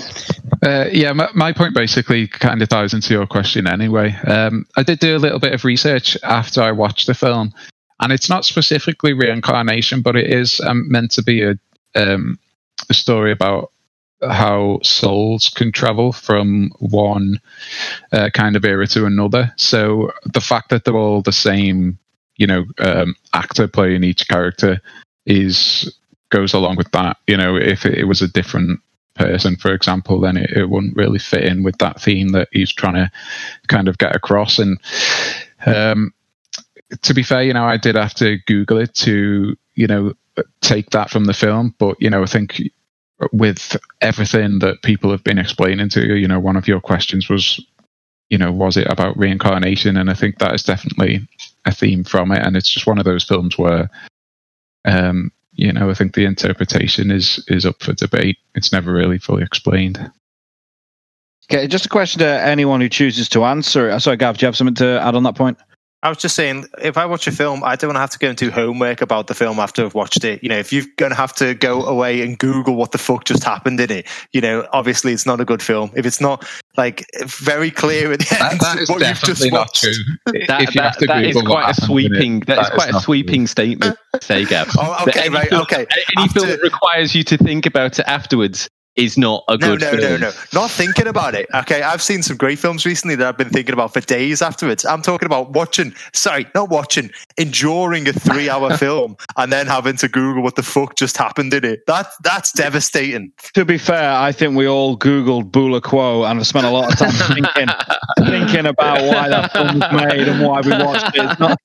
Speaker 5: Uh, yeah, my, my point basically kind of ties into your question anyway. Um, I did do a little bit of research after I watched the film, and it's not specifically reincarnation, but it is um, meant to be a, um, a story about how souls can travel from one uh, kind of era to another. So the fact that they're all the same you know um, actor playing each character is goes along with that. You know, if it, was a different person, for example, then it, it, wouldn't really fit in with that theme that he's trying to kind of get across. And um, to be fair, you know, I did have to Google it to, you know, take that from the film. But, you know, I think with everything that people have been explaining to you, you know, one of your questions was, you know, was it about reincarnation? And I think that is definitely a theme from it. And it's just one of those films where, um, you know, I think the interpretation is is up for debate. It's never really fully explained.
Speaker 4: Okay, just a question to anyone who chooses to answer. Sorry, Gav, do you have something to add on that point?
Speaker 1: I was just saying, if I watch a film, I don't want to have to go and do homework about the film after I've watched it. You know, if you're going to have to go away and Google what the fuck just happened in it, you know, obviously it's not a good film. If it's not like very clear at the
Speaker 5: that,
Speaker 1: end
Speaker 5: that is
Speaker 1: what you've just
Speaker 5: definitely not
Speaker 1: watched.
Speaker 5: true.
Speaker 2: That,
Speaker 5: if you have to
Speaker 2: that is
Speaker 5: Google what
Speaker 2: quite a sweeping.
Speaker 5: it,
Speaker 2: that is
Speaker 5: that
Speaker 2: quite a
Speaker 5: not
Speaker 2: sweeping statement. Say, Gab.
Speaker 1: Oh, okay,
Speaker 2: any
Speaker 1: right,
Speaker 2: film-
Speaker 1: okay.
Speaker 2: Any film that requires you to think about it afterwards is not a
Speaker 1: No,
Speaker 2: good
Speaker 1: no,
Speaker 2: film.
Speaker 1: no, no. Not thinking about it. Okay, I've seen some great films recently that I've been thinking about for days afterwards. I'm talking about watching, sorry, not watching, enduring a three hour film and then having to Google what the fuck just happened in it. That That's devastating.
Speaker 4: To be fair, I think we all Googled Bula Quo and have spent a lot of time thinking, thinking about why that film was made and why we watched it. It's not-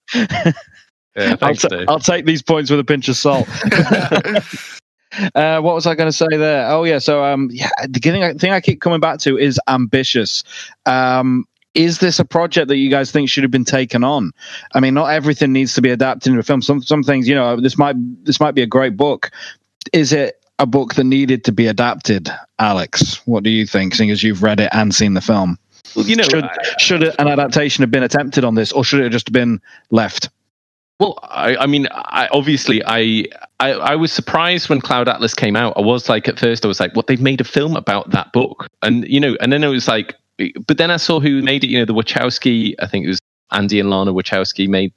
Speaker 2: Yeah,
Speaker 4: I'll,
Speaker 2: thanks.
Speaker 4: I'll take these points with a pinch of salt. uh, what was I going to say there? Oh yeah, so um, yeah, the thing I, thing I keep coming back to is ambitious. Um, is this a project that you guys think should have been taken on? I mean, not everything needs to be adapted into a film. Some some things, you know, this might this might be a great book. Is it a book that needed to be adapted? Alex, what do you think? Seeing as you've read it and seen the film,
Speaker 2: Well, you know,
Speaker 4: should
Speaker 2: I-
Speaker 4: should an adaptation have been attempted on this, or should it have just been left?
Speaker 2: Well, I, I mean, I, obviously, I, I I was surprised when Cloud Atlas came out. I was like, at first, I was like, "What? They've made a film about that book?" And you know, and then it was like, but then I saw who made it. You know, the Wachowski. I think it was Andy and Lana Wachowski made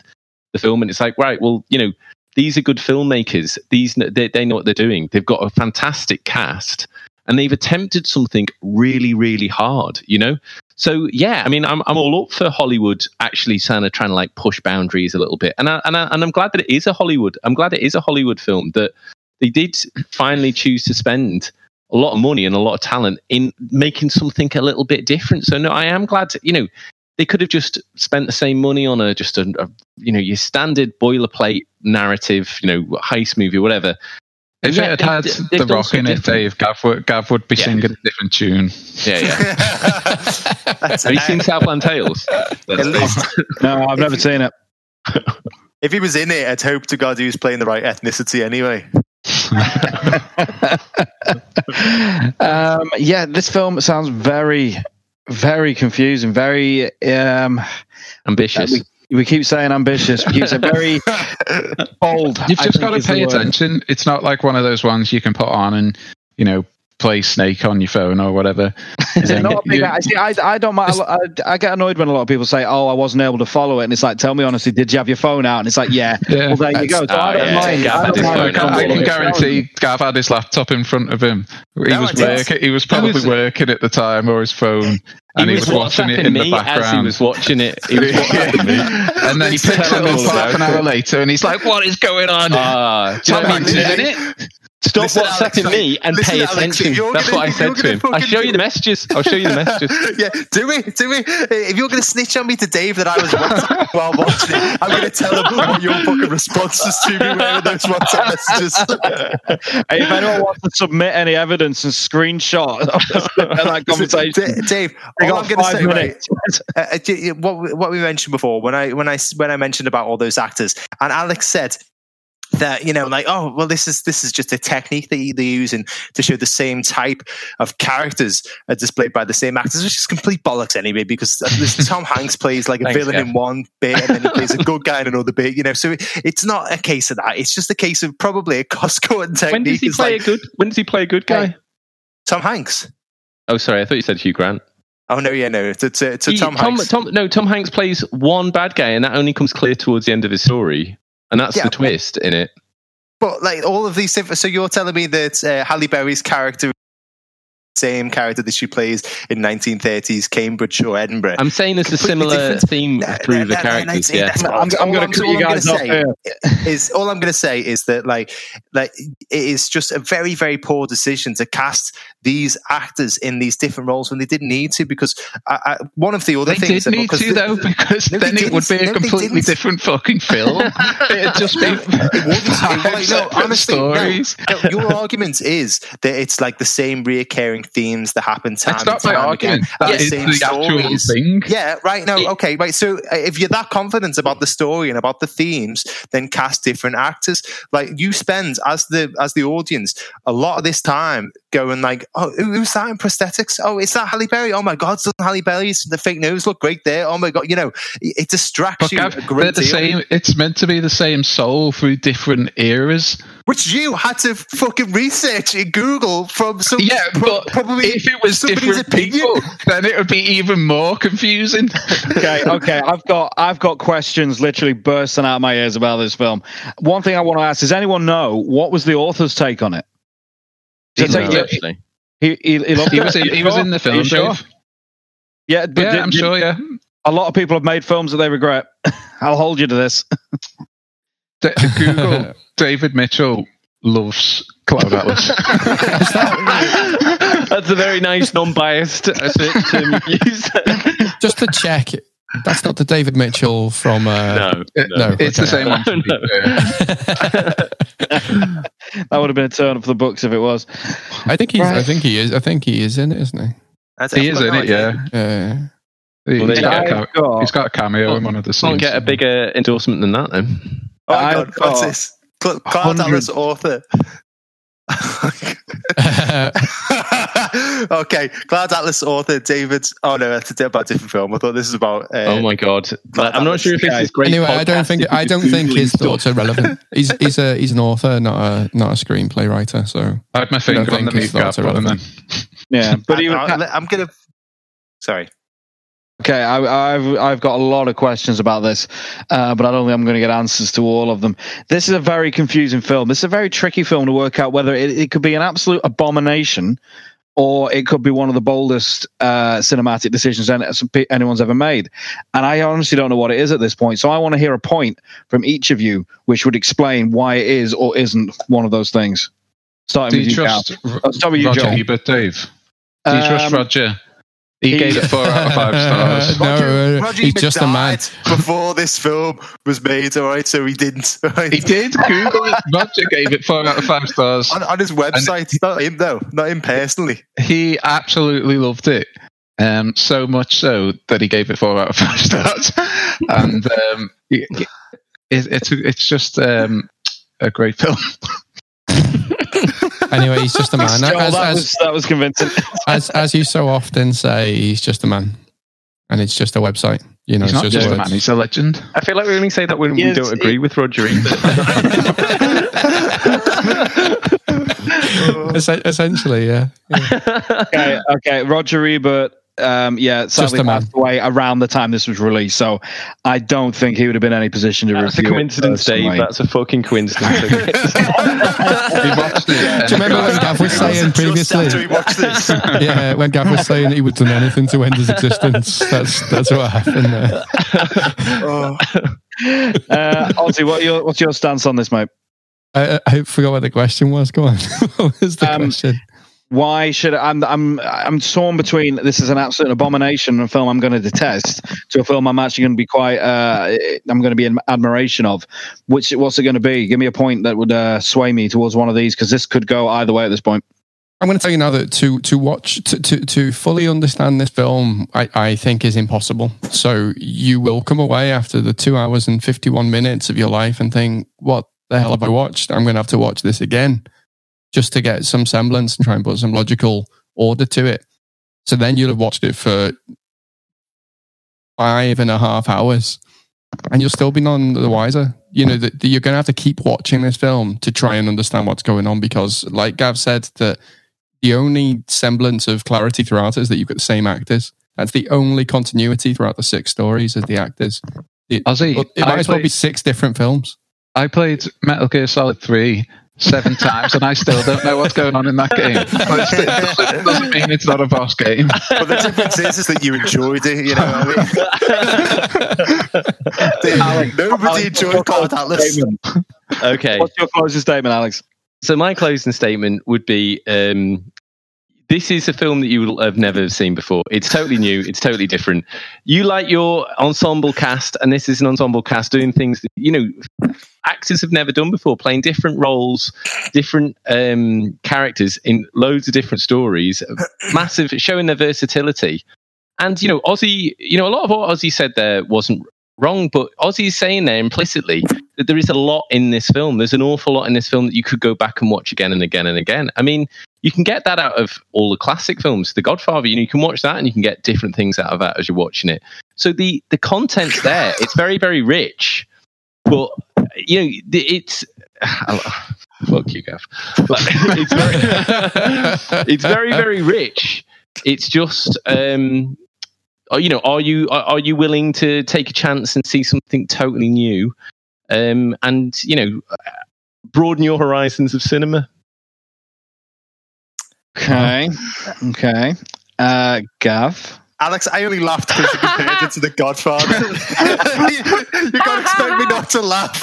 Speaker 2: the film, and it's like, right, well, you know, these are good filmmakers. These they, they know what they're doing. They've got a fantastic cast, and they've attempted something really, really hard. You know, so yeah, I mean, I'm I'm all up for Hollywood actually kind of trying to like push boundaries a little bit, and I, and I, and I'm glad that it is a Hollywood. I'm glad it is a Hollywood film that they did finally choose to spend a lot of money and a lot of talent in making something a little bit different. So no, I am glad. You know, they could have just spent the same money on a just a, a you know your standard boilerplate narrative, you know, heist movie, whatever.
Speaker 5: If
Speaker 2: Yeah,
Speaker 5: it had
Speaker 2: they-
Speaker 5: The Rock
Speaker 2: something
Speaker 5: in it. Dave, Gav would, Gav would be
Speaker 2: Yeah.
Speaker 5: singing a different tune.
Speaker 2: Yeah, yeah.
Speaker 1: That's-
Speaker 2: Have you seen Southland Tales?
Speaker 1: At least,
Speaker 4: No, I've never seen it.
Speaker 1: if he was in it, I'd hope to God he was playing the right ethnicity anyway.
Speaker 4: um, yeah, this film sounds very, very confusing. Very. Um,
Speaker 2: Ambitious.
Speaker 4: we, we keep saying ambitious. We keep saying very bold.
Speaker 5: You've just got to pay attention. It's not like one of those ones you can put on and, you know, play Snake on your phone or whatever.
Speaker 4: Is it not big, I, see, I, I don't mind. I, I get annoyed when a lot of people say, "Oh, I wasn't able to follow it," and it's like, "Tell me honestly, did you have your phone out?" And it's like, "Yeah."
Speaker 5: Yeah.
Speaker 4: Well, there you go. So
Speaker 2: Oh,
Speaker 4: I don't
Speaker 2: yeah.
Speaker 4: mind.
Speaker 2: Gav
Speaker 4: I don't mind
Speaker 2: phone
Speaker 4: if
Speaker 2: out.
Speaker 4: someone
Speaker 5: I can
Speaker 4: is
Speaker 5: guarantee Gav had his laptop in front of him. He
Speaker 1: No,
Speaker 5: was working. He was probably
Speaker 2: was-
Speaker 5: working at the time, or his phone, and he, was, watching it in the
Speaker 2: background. as he was watching it. He was WhatsApping me.
Speaker 5: and then he picks it up half an hour later, and he's like, "What is going on?"
Speaker 2: Ah, you
Speaker 5: Tom
Speaker 2: what I mean?
Speaker 5: Hanks is in it.
Speaker 2: Stop
Speaker 1: Listen,
Speaker 2: WhatsApping
Speaker 1: like-
Speaker 2: me and
Speaker 1: listen,
Speaker 2: pay
Speaker 1: Alex,
Speaker 2: attention. That's
Speaker 1: gonna-
Speaker 2: what I said to him. I'll show you the messages. I'll show you the messages.
Speaker 1: yeah, do it, do it. If you're going to snitch on me to Dave that I was WhatsApp while watching it, I'm going to tell him what your fucking responses to me were with those WhatsApp messages.
Speaker 4: Hey, if anyone wants to submit any evidence and screenshot of that conversation,
Speaker 1: D- Dave, all I'm going to say, right,
Speaker 4: minutes.
Speaker 1: uh, uh, what what we mentioned before when I when I when I mentioned about all those actors, and Alex said that you know like oh well this is this is just a technique that they're using to show the same type of characters are displayed by the same actors which is complete bollocks anyway because uh, this Tom Hanks plays like a
Speaker 2: Thanks,
Speaker 1: villain
Speaker 2: Gav.
Speaker 1: in one bit and then he plays a good guy in another bit you know so it, it's not a case of that it's just a case of probably a cost cutting technique
Speaker 2: When does he
Speaker 1: It's
Speaker 2: play
Speaker 1: like
Speaker 2: a good? When does he play a good guy?
Speaker 1: Tom Hanks
Speaker 2: Oh, sorry, I thought you said Hugh Grant.
Speaker 1: oh no yeah no it's it's, it's a
Speaker 2: He-
Speaker 1: Tom
Speaker 2: Tom,
Speaker 1: Hanks
Speaker 2: Tom, no, Tom Hanks plays one bad guy, and that only comes clear towards the end of his story, and that's
Speaker 1: Yeah,
Speaker 2: the
Speaker 1: but-
Speaker 2: twist in it.
Speaker 1: But like all of these so you're telling me that uh, Halle Berry's character same character that she plays in 1930s Cambridge or Edinburgh.
Speaker 2: I'm saying there's a similar
Speaker 1: different.
Speaker 2: theme through
Speaker 1: no,
Speaker 2: the
Speaker 1: no,
Speaker 2: characters. yeah.
Speaker 1: that's
Speaker 4: I'm- gonna
Speaker 1: I'm-
Speaker 4: cut you guys off
Speaker 1: say
Speaker 4: here.
Speaker 1: is all I'm going to say is that like like it is just a very very poor decision to cast these actors in these different roles when they didn't need to because I, I, one of the other
Speaker 5: They
Speaker 1: things
Speaker 5: did
Speaker 1: that-
Speaker 5: need to though, because then it would be a completely different fucking film. It'd just be
Speaker 1: It wouldn't. Like, no, honestly,
Speaker 5: stories.
Speaker 1: No, your argument is that it's like the same reoccurring themes that happen time
Speaker 5: That's
Speaker 1: and
Speaker 5: not my argument.
Speaker 1: again.
Speaker 5: That
Speaker 1: the
Speaker 5: is the actual thing.
Speaker 1: Yeah, right. No, okay, right. So uh, if you're that confident about the story and about the themes, then cast different actors. Like you spend as the as the audience a lot of this time going like, oh, who- who's that in prosthetics? Oh, is that Halle Berry? Oh my God, doesn't Halle Berry's the fake nose look great there? Oh my God, you know, it, distracts
Speaker 5: But
Speaker 1: you
Speaker 5: Gav,
Speaker 1: a great
Speaker 5: the
Speaker 1: deal.
Speaker 5: same. It's meant to be the same soul through different eras.
Speaker 1: Which you had to fucking research in Google from some
Speaker 5: Yeah,
Speaker 1: pro-
Speaker 5: but
Speaker 1: probably
Speaker 5: if it was
Speaker 1: somebody's
Speaker 5: different
Speaker 1: opinion.
Speaker 5: people, then it would be even more confusing.
Speaker 4: okay, okay. I've got I've got questions literally bursting out of my ears about this film. One thing I want to ask: Does anyone know what was the author's take on it? Did
Speaker 2: No,
Speaker 4: he, take-
Speaker 2: actually.
Speaker 4: he, he, he loved
Speaker 5: he was in, he was in the film.
Speaker 4: you sure?
Speaker 5: Dave.
Speaker 4: Yeah, but
Speaker 5: Yeah,
Speaker 4: did-
Speaker 5: I'm
Speaker 4: did-
Speaker 5: sure. Yeah,
Speaker 4: A lot of people have made films that they regret. I'll hold you to this.
Speaker 5: D- Google David Mitchell loves Cloud Atlas.
Speaker 2: That's a very nice, non-biased search term you've.
Speaker 3: Just to check, that's not the David Mitchell from. Uh,
Speaker 2: no,
Speaker 3: No.
Speaker 5: it's
Speaker 3: okay.
Speaker 5: the same one. to
Speaker 2: No.
Speaker 4: That would have been a turn up for the books if it was.
Speaker 3: I think he's. I think he is. I think he is in it, isn't
Speaker 1: That's
Speaker 5: He is in it. Yeah,
Speaker 3: he? Yeah.
Speaker 5: He-
Speaker 2: Well, there
Speaker 5: he's,
Speaker 2: you
Speaker 5: got a
Speaker 4: I've
Speaker 5: cam-
Speaker 4: got-
Speaker 5: he's got a cameo in one of the scenes.
Speaker 2: Can't get a bigger endorsement than that, then.
Speaker 1: Oh my
Speaker 4: I've
Speaker 1: God, what's this? Cl- Cloud
Speaker 4: hundred-
Speaker 1: Atlas author. okay, Cloud Atlas author David. Oh no, that's about a different film. I thought this is about. Uh,
Speaker 2: oh my god!
Speaker 1: Glad
Speaker 2: I'm
Speaker 1: that
Speaker 2: not sure if this is great.
Speaker 3: anyway, I don't think. I don't think his
Speaker 2: stuff.
Speaker 3: thoughts are relevant. He's he's a he's an author, not a not a screenplay writer. So
Speaker 5: I had my
Speaker 3: I
Speaker 5: finger
Speaker 3: don't
Speaker 5: on the
Speaker 3: think his
Speaker 5: meat gap
Speaker 3: thoughts are relevant.
Speaker 4: Yeah, but he
Speaker 1: I,
Speaker 4: was,
Speaker 1: I, I'm gonna. Sorry.
Speaker 4: Okay, I, I've I've got a lot of questions about this, uh, but I don't think I'm going to get answers to all of them. This is a very confusing film. This is a very tricky film to work out whether it, it could be an absolute abomination or it could be one of the boldest uh, cinematic decisions anyone's ever made. And I honestly don't know what it is at this point. So I want to hear a point from each of you, which would explain why it is or isn't one of those things. Starting
Speaker 5: Do
Speaker 4: with
Speaker 5: you
Speaker 4: you,
Speaker 5: trust
Speaker 4: Cal.
Speaker 5: R-
Speaker 4: start with you,
Speaker 5: Roger
Speaker 4: Joel.
Speaker 5: Ebert, Dave? Do you trust
Speaker 4: Um,
Speaker 5: Roger? He,
Speaker 4: he-
Speaker 5: gave it four out of five stars.
Speaker 3: No, uh,
Speaker 1: Roger
Speaker 3: he's
Speaker 1: Ebert
Speaker 3: just a man.
Speaker 1: died Before this film was made, all right, so he didn't. Right?
Speaker 5: He did. Google. Roger gave it four out of five stars.
Speaker 1: on, on his website, not him though, not him personally.
Speaker 5: He absolutely loved it. Um, so much so that he gave it four out of five stars. and um, it, it, it's it's just um, a great film.
Speaker 3: Anyway, he's just a man.
Speaker 4: Joel,
Speaker 3: As,
Speaker 4: that,
Speaker 3: as,
Speaker 4: was, that was convincing.
Speaker 3: as, as you so often say, he's just a man, and it's just a website. You know,
Speaker 5: He's
Speaker 3: it's
Speaker 5: not
Speaker 3: just,
Speaker 5: just a man; he's a legend.
Speaker 2: I feel like we only say that when we don't agree with Roger Ebert.
Speaker 3: Es- essentially, yeah.
Speaker 4: okay, okay. Roger Ebert, um, yeah, sadly
Speaker 3: a man.
Speaker 4: passed away around the time this was released. So I don't think he would have been in any position to
Speaker 2: That's a
Speaker 4: review it
Speaker 2: coincidence, Dave. That's a fucking coincidence.
Speaker 5: We watched it.
Speaker 3: Do you remember when Gav was saying previously?
Speaker 1: after he watched this.
Speaker 3: yeah, when Gav was saying he would do anything to end his existence. That's that's what happened there.
Speaker 1: Oh.
Speaker 4: uh, Ozzy, what your, what's your stance on this, mate?
Speaker 3: I, I forgot what the question was. Go on. what was the
Speaker 4: Um,
Speaker 3: question?
Speaker 4: Why should I, I'm I'm I'm torn between this is an absolute abomination and a film I'm going to detest to a film I'm actually going to be quite uh, I'm going to be in admiration of. Which what's it going to be? Give me a point that would uh, sway me towards one of these because this could go either way at this point.
Speaker 3: I'm going to tell you now that to to watch to to, to fully understand this film, I, I think is impossible. So you will come away after the two hours and fifty one minutes of your life and think, "What the hell have I watched? I'm going to have to watch this again." Just to get some semblance and try and put some logical order to it. So then you'll have watched it for five and a half hours and you'll still be none the wiser. You know, that you're going to have to keep watching this film to try and understand what's going on because, like Gav said, that the only semblance of clarity throughout is that you've got the same actors. That's the only continuity throughout the six stories is the actors. It,
Speaker 5: Ozzy,
Speaker 3: but it
Speaker 5: I
Speaker 3: might as well
Speaker 5: played-
Speaker 3: be six different films.
Speaker 5: I played Metal Gear Solid 3 seven times, and I still don't know what's going on in that game. But it doesn't, doesn't mean it's not a boss game.
Speaker 1: But the difference is, is that you enjoyed it. You know what I mean? Nobody enjoyed Cloud Atlas.
Speaker 2: Okay.
Speaker 4: What's your closing statement, Alex?
Speaker 2: So my closing statement would be: um, This is a film that you will have never seen before. It's totally new. It's totally different. You like your ensemble cast, and this is an ensemble cast doing things that you know actors have never done before, playing different roles, different um, characters in loads of different stories. Massive, showing their versatility. And you know, Ozzy. You know, a lot of what Ozzy said there wasn't wrong, but Ozzy's saying there implicitly that there is a lot in this film. There's an awful lot in this film that you could go back and watch again and again and again. I mean, you can get that out of all the classic films. The Godfather, you know, you can watch that and you can get different things out of that as you're watching it. So the the content's there. It's very very rich, but you know, it's. Fuck you, Gav. But it's very, it's very, very rich. It's just, um, you know, are you are you willing to take a chance and see something totally new, um, and you know, broaden your horizons of cinema?
Speaker 4: Okay. Okay. Uh, Gav.
Speaker 1: Alex, I only laughed because you compared it to The Godfather. you, you can't expect me not to laugh.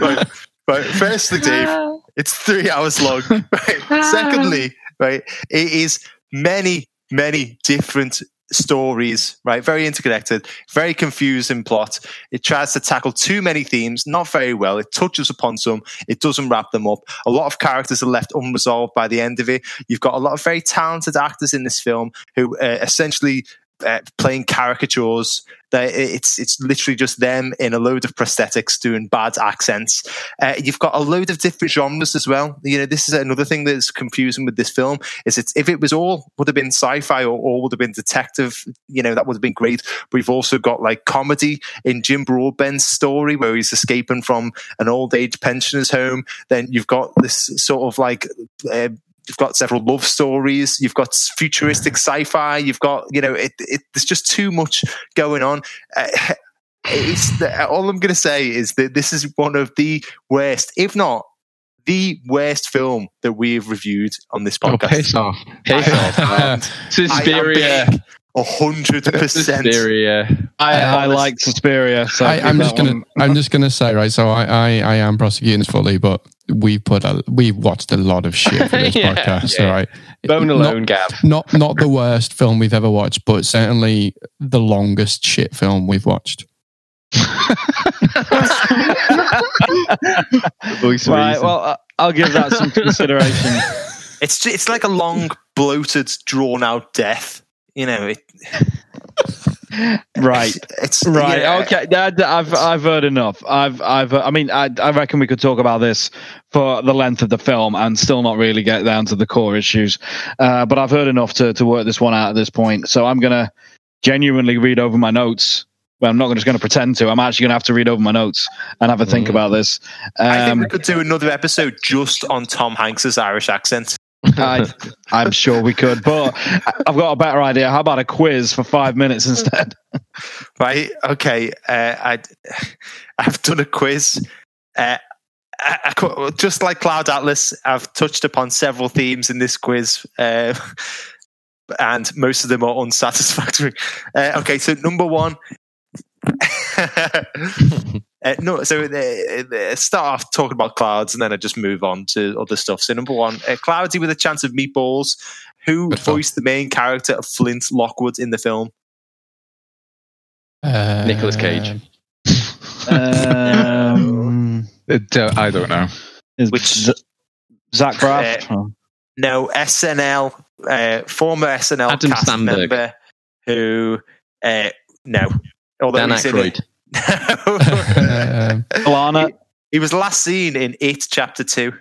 Speaker 1: right, right. Firstly, Dave, it's three hours long. Right. Secondly, right, it is many, many different stories, right? Very interconnected, very confusing plot. It tries to tackle too many themes, not very well. It touches upon some, it doesn't wrap them up. A lot of characters are left unresolved by the end of it. You've got a lot of very talented actors in this film who uh, essentially uh, playing caricatures. They, it's it's literally just them in a load of prosthetics doing bad accents. Uh, you've got a load of different genres as well. You know, this is another thing that's confusing with this film. Is it's if it was all would have been sci-fi or all would have been detective. You know, that would have been great. But we've also got like comedy in Jim Broadbent's story where he's escaping from an old age pensioners home. Then you've got this sort of like. Uh, You've got several love stories. You've got futuristic sci-fi. You've got, you know, it, it, there's just too much going on. Uh, it's the, all I'm going to say is that this is one of the worst, if not the worst film that we have reviewed on this
Speaker 5: Oh,
Speaker 1: podcast.
Speaker 5: piss off.
Speaker 2: Piss off. Suspiria.
Speaker 1: A hundred percent.
Speaker 2: Suspiria.
Speaker 4: I, I
Speaker 1: honest-
Speaker 4: like Suspiria. So
Speaker 3: I, I'm just gonna I'm just gonna say right. So I, I I am prosecuting this fully, but we put a we watched a lot of shit for this
Speaker 2: Yeah,
Speaker 3: podcast.
Speaker 2: yeah.
Speaker 3: All right,
Speaker 2: Bone
Speaker 3: Not-
Speaker 2: alone, Gav.
Speaker 3: Not not the worst film we've ever watched, but certainly the longest shit film we've watched.
Speaker 2: The voice of
Speaker 4: Right. Well, uh, I'll give that some consideration.
Speaker 1: It's it's like a long, bloated, drawn out death. You know, it,
Speaker 4: right.
Speaker 1: it's
Speaker 4: Right.
Speaker 1: yeah.
Speaker 4: Okay. That, I've I've heard enough. I've I've. I mean, I, I reckon we could talk about this for the length of the film and still not really get down to the core issues. Uh, but I've heard enough to to work this one out at this point. So I'm gonna genuinely read over my notes. Well, I'm not just going to pretend to. I'm actually going to have to read over my notes and have a think
Speaker 2: Mm.
Speaker 4: about this.
Speaker 1: I think
Speaker 4: Um,
Speaker 1: we could do another episode just on Tom Hanks's Irish accent.
Speaker 4: I, I'm sure we could, but I've got a better idea. How about a quiz for five minutes instead?
Speaker 1: Right? Okay. Uh, I I've done a quiz. Uh, I, I just like Cloud Atlas, I've touched upon several themes in this quiz, uh, and most of them are unsatisfactory. Uh, okay, so number one. Uh, no, so uh, uh, start off talking about clouds, and then I just move on to other stuff. So number one, uh, Cloudy with a chance of meatballs. Who
Speaker 3: Good film.
Speaker 1: voiced the main character of Flint Lockwood in the film?
Speaker 3: Uh,
Speaker 2: Nicolas Cage.
Speaker 4: Um,
Speaker 5: It, uh, I don't know.
Speaker 1: Which-
Speaker 4: Z- Zach Braff? Oh.
Speaker 1: No, SNL, uh, former SNL
Speaker 2: Adam
Speaker 1: cast
Speaker 2: Sandberg.
Speaker 1: member who, uh, no, although
Speaker 2: Dan
Speaker 1: he's in
Speaker 2: Aykroyd.
Speaker 1: it.
Speaker 4: Alana?
Speaker 1: he was last seen in It Chapter 2.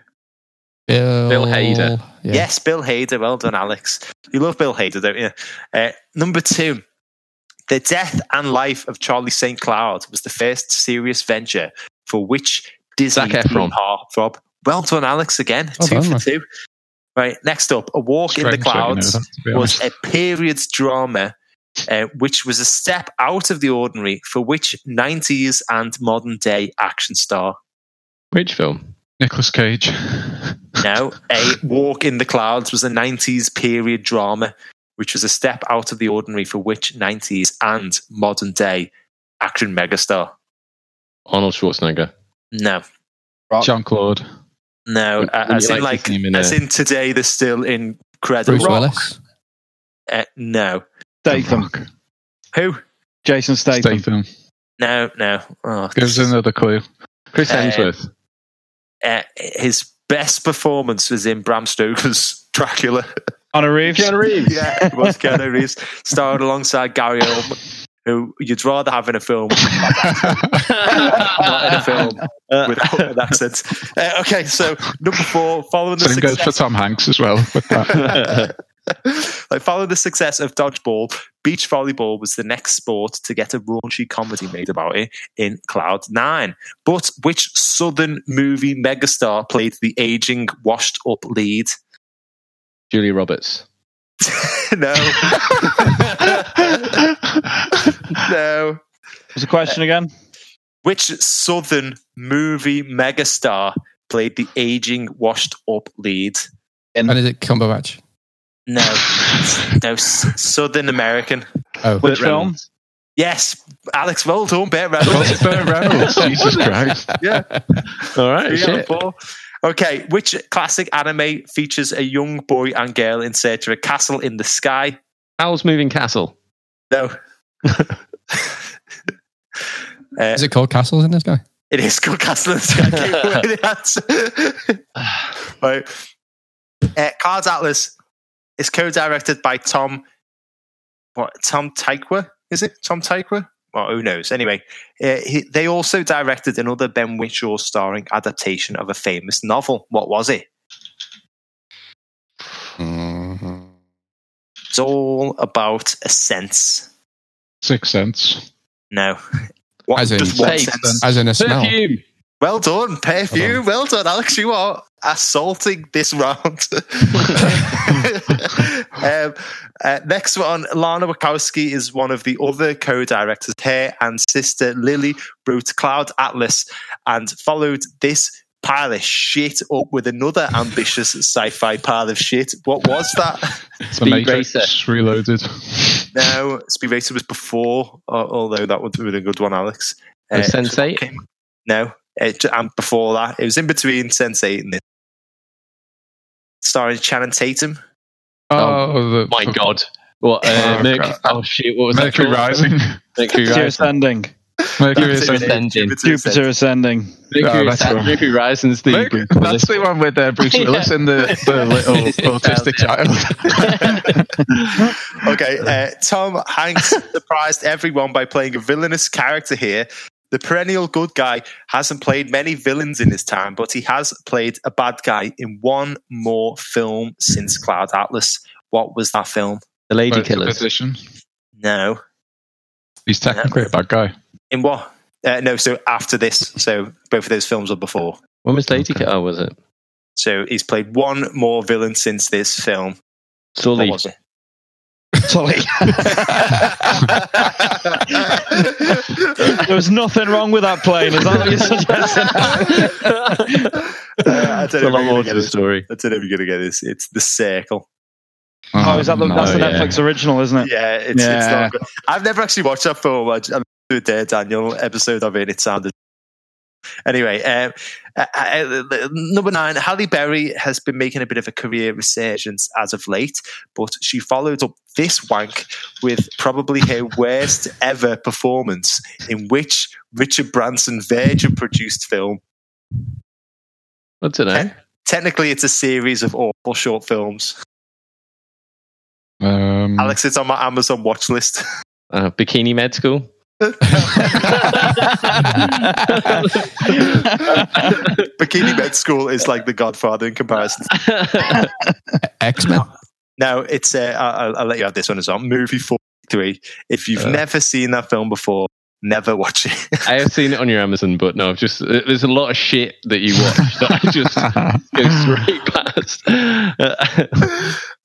Speaker 3: Bill,
Speaker 2: Bill Hader.
Speaker 3: Yeah.
Speaker 1: Yes, Bill Hader. Well done, Alex. You love Bill Hader, don't you? Uh, number two, The Death and Life of Charlie St. Cloud was the first serious venture for which Disney
Speaker 2: Zac Efron.
Speaker 1: heartthrob. Well done, Alex, again.
Speaker 3: Well
Speaker 1: two
Speaker 3: done,
Speaker 1: for
Speaker 3: man.
Speaker 1: two. Right, next up, A Walk in the
Speaker 5: Strange that you know
Speaker 1: Clouds
Speaker 5: that, to be
Speaker 1: was a period drama uh, which was a step out of the ordinary for which 90s and modern day action star?
Speaker 2: Which film?
Speaker 5: Nicolas Cage.
Speaker 1: no, A Walk in the Clouds was a 90s period drama, which was a step out of the ordinary for which 90s and modern day action megastar?
Speaker 2: Arnold Schwarzenegger.
Speaker 1: No.
Speaker 5: Jean Claude.
Speaker 1: No,
Speaker 2: Would-
Speaker 1: uh,
Speaker 2: would
Speaker 1: as in
Speaker 2: like
Speaker 1: like,
Speaker 2: to see him in
Speaker 1: as
Speaker 2: a-
Speaker 1: in today, they're still incredible.
Speaker 3: Bruce Willis.
Speaker 1: Uh, no.
Speaker 4: Statham.
Speaker 5: Rock.
Speaker 1: Who?
Speaker 4: Jason Statham.
Speaker 5: Statham.
Speaker 1: No, no. Oh,
Speaker 5: Give us another clue.
Speaker 2: Chris
Speaker 1: Uh,
Speaker 2: Hemsworth.
Speaker 1: uh, his best performance was in Bram Stoker's Dracula.
Speaker 4: Keanu Reeves.
Speaker 2: Reeves.
Speaker 1: yeah, it was Keanu Reeves, starred alongside Gary Oldman, who you'd rather have in a film, not in a film without an accent. Uh, okay, so number four, following the
Speaker 5: Same goes for Tom Hanks as well. With that.
Speaker 1: like following the success of dodgeball, beach volleyball was the next sport to get a raunchy comedy made about it in Cloud Nine. But which Southern movie megastar played the aging, washed-up lead?
Speaker 2: Julia Roberts.
Speaker 1: no, no.
Speaker 4: What's the question again?
Speaker 1: Which Southern movie megastar played the aging, washed-up lead?
Speaker 3: And is it Cumberbatch?
Speaker 1: No, no, Southern American.
Speaker 3: Oh,
Speaker 4: Which film?
Speaker 1: Yes, Alex, well done, Burt Reynolds.
Speaker 5: Burt Reynolds. Jesus Christ.
Speaker 1: yeah,
Speaker 2: All right.
Speaker 1: three
Speaker 2: Shit.
Speaker 1: four. Okay, which classic anime features a young boy and girl in search of a castle in the sky?
Speaker 2: Howl's Moving Castle.
Speaker 1: No. uh,
Speaker 3: is it called Castles in the Sky?
Speaker 1: it is called Castle in the Sky. Give away the answer. right. Uh, Cards Atlas is co-directed by Tom. What Tom Tykwer? Is it Tom Tykwer? Well, who knows? Anyway, uh, he, they also directed another Ben Whishaw starring adaptation of a famous novel. What was it?
Speaker 3: Mm-hmm.
Speaker 1: It's all about a sense.
Speaker 5: Six Sense.
Speaker 1: No. What,
Speaker 3: As in
Speaker 1: just one
Speaker 2: taste.
Speaker 1: sense.
Speaker 3: As in a smell.
Speaker 2: Perfume.
Speaker 1: Well done, perfume.
Speaker 3: Well
Speaker 1: Well done, Alex. You are assaulting this round. um, uh, next one, Lana Wachowski is one of the other co-directors. Her and sister Lily wrote Cloud Atlas and followed this pile of shit up with another ambitious sci-fi pile of shit. What was that?
Speaker 5: The
Speaker 2: Speed
Speaker 5: Matrix
Speaker 2: Racer.
Speaker 5: Reloaded.
Speaker 1: no, Speed Racer was before, uh, although that would have been a good one, Alex.
Speaker 2: Oh, Sense8?
Speaker 1: No, it, and before that, it was in between Sense8 and this. Starring Channing Tatum.
Speaker 5: Oh, the
Speaker 2: My God. What? Uh,
Speaker 5: Oh,
Speaker 2: Mercury,
Speaker 5: God.
Speaker 2: oh shit! What was
Speaker 5: Mercury
Speaker 2: that?
Speaker 5: Rising.
Speaker 2: Mercury
Speaker 4: Jupiter
Speaker 2: Rising.
Speaker 4: Ascending.
Speaker 5: Mercury
Speaker 2: Jupiter
Speaker 5: Ascending.
Speaker 2: Ascending.
Speaker 4: Jupiter Ascending.
Speaker 2: Mercury,
Speaker 5: Oh, that's
Speaker 2: Ascending. Mercury Rising's the.
Speaker 5: Mercury- That's the one with uh, Bruce Willis and the, the little autistic child.
Speaker 1: Okay, uh, Tom Hanks surprised everyone by playing a villainous character here. The perennial good guy hasn't played many villains in his time, but he has played a bad guy in one more film since Cloud Atlas. What was that film?
Speaker 2: the Lady
Speaker 5: But
Speaker 2: Killers.
Speaker 5: position.
Speaker 1: No.
Speaker 5: He's technically a bad guy.
Speaker 1: In what? Uh, no, so after this. So both of those films were before.
Speaker 2: When was Lady Killers? Oh, was it?
Speaker 1: So he's played one more villain since this film. What
Speaker 2: Sully.
Speaker 1: was it?
Speaker 4: Sorry. there was nothing wrong with that plane. Is that what you're suggesting?
Speaker 1: Uh, I
Speaker 2: It's a
Speaker 1: don't
Speaker 2: lot more to the story.
Speaker 1: I don't if you're going to get this. It's The Circle.
Speaker 4: oh, is that the, that's the
Speaker 2: no, yeah.
Speaker 4: Netflix original, isn't it?
Speaker 1: Yeah, it's, it's
Speaker 4: Yeah.
Speaker 1: not good. I've never actually watched that film. I, I did a Dare Daniel episode of it. It sounded. Anyway, um, uh, uh, uh, number nine, Halle Berry has been making a bit of a career resurgence as of late, but she followed up this wank with probably her worst ever performance in which Richard Branson Virgin produced film.
Speaker 2: I don't know.
Speaker 1: Technically, it's a series of awful short films.
Speaker 5: Um,
Speaker 1: Alex, it's on my Amazon watch list.
Speaker 2: Uh, Bikini Med School.
Speaker 1: Bikini Med School is like the Godfather in comparison.
Speaker 3: X Men.
Speaker 1: No, it's uh, I'll, I'll let you have this one as well. Movie forty three. If you've
Speaker 2: Uh.
Speaker 1: never seen that film before, never watch it.
Speaker 2: I have seen it on your Amazon, but no, I've just there's a lot of shit that you watch that I just go straight past.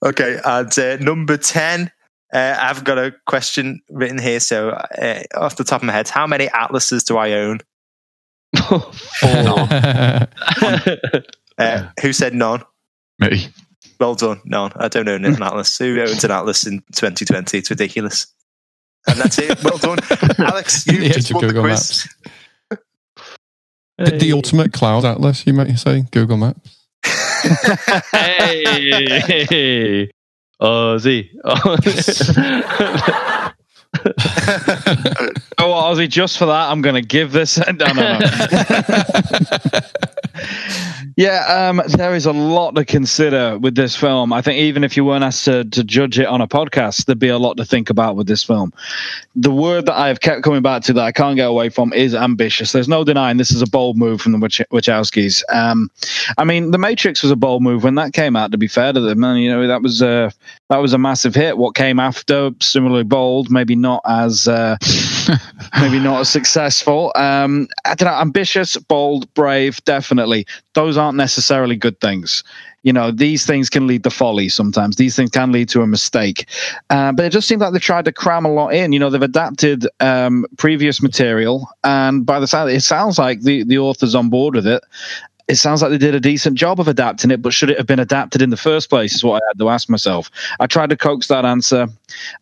Speaker 1: okay, and uh, number ten, Uh, I've got a question written here. So, uh, off the top of my head, how many atlases do I own? Uh, who said none?
Speaker 5: Me.
Speaker 1: Well done. None. I don't own an atlas. Who owns an atlas in 2020? It's ridiculous. And that's it. Well done, Alex. You
Speaker 3: The
Speaker 1: just
Speaker 3: age of
Speaker 1: won the
Speaker 3: Google
Speaker 1: quiz.
Speaker 3: Maps. the, the ultimate cloud atlas, you might say, Google Maps.
Speaker 2: hey, Uh, Ozzy.
Speaker 4: Oh, well, Ozzy, just for that, I'm going to give this. No, no, no. yeah, um, there is a lot to consider with this film. I think even if you weren't asked to, to judge it on a podcast, there'd be a lot to think about with this film. The word that I have kept coming back to that I can't get away from is ambitious. There's no denying this is a bold move from the Wach- Wachowskis. Um, I mean, The Matrix was a bold move when that came out. To be fair to them, and you know that was a that was a massive hit. What came after, similarly bold, maybe not as. Uh, maybe not as successful. Um, I don't know, ambitious, bold, brave, definitely. Those aren't necessarily good things. You know, these things can lead to folly sometimes. These things can lead to a mistake. Uh, but it just seems like they've tried to cram a lot in. You know, they've adapted um, previous material, and by the sound, it sounds like the, the author's on board with it it sounds like they did a decent job of adapting it, but should it have been adapted in the first place? Is what I had to ask myself. I tried to coax that answer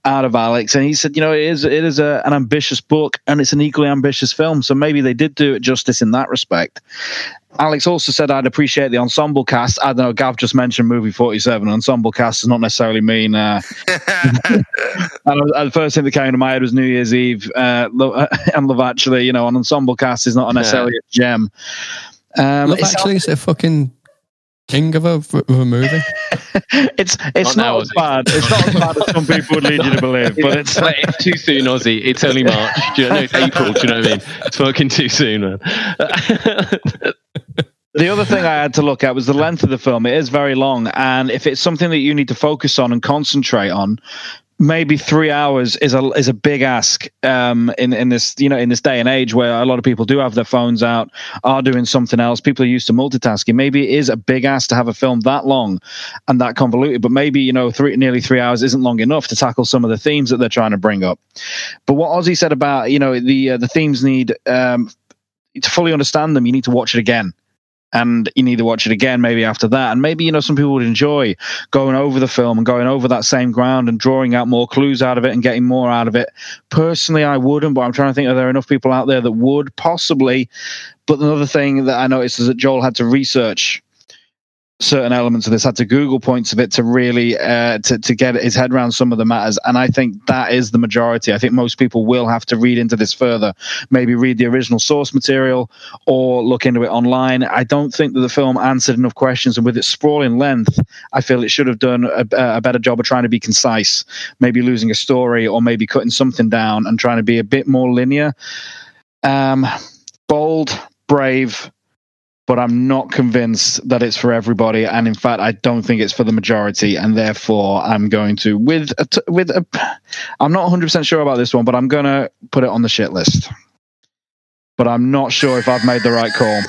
Speaker 4: out of Alex, and he said, "You know, it is it is a, an ambitious book, and it's an equally ambitious film. So maybe they did do it justice in that respect." Alex also said I'd appreciate the ensemble cast. I don't know. Gav just mentioned movie forty seven. Ensemble cast does not necessarily mean. Uh, and the first thing that came to my head was New Year's Eve, uh, and Love Actually. You know, an ensemble cast is not necessarily a gem. Um,
Speaker 3: Love
Speaker 4: it's-
Speaker 3: Actually, is a fucking king of a, of a movie.
Speaker 4: it's it's
Speaker 2: Not
Speaker 4: not,
Speaker 2: now,
Speaker 4: as bad. It's not as bad as some people would lead you to believe, but it's
Speaker 2: Like, it's too soon, Ozzy. It's only March. Do you know? It's April. Do you know what I mean? It's fucking too soon, man.
Speaker 4: The other thing I had to look at was the length of the film. It is very long, and if it's something that you need to focus on and concentrate on, maybe three hours is a is a big ask um, in in this you know in this day and age where a lot of people do have their phones out, are doing something else. People are used to multitasking. Maybe it is a big ask to have a film that long and that convoluted, but maybe you know three nearly three hours isn't long enough to tackle some of the themes that they're trying to bring up. But what Ozzy said about you know the uh, the themes need um, to fully understand them, you need to watch it again and you need to watch it again maybe after that. And maybe you know some people would enjoy going over the film and going over that same ground and drawing out more clues out of it and getting more out of it. Personally i wouldn't but i'm trying to think are there enough people out there that would? Possibly. But another thing that i noticed is that joel had to research certain elements of this. Had to google points of it to really uh, to, to get his head around some of the matters. And i think that is the majority. I think most people will have to read into this further. Maybe read the original source material or look into it online. I don't think that the film answered enough questions, and with its sprawling length, I feel it should have done a, a better job of trying to be concise, maybe losing a story or maybe cutting something down and trying to be a bit more linear. Um, bold, brave, but I'm not convinced that it's for everybody, and in fact, I don't think it's for the majority, and therefore, I'm going to with a t- with a. I'm not 100 percent sure about this one, but I'm going to put it on the shit list but I'm not sure if I've made the right call.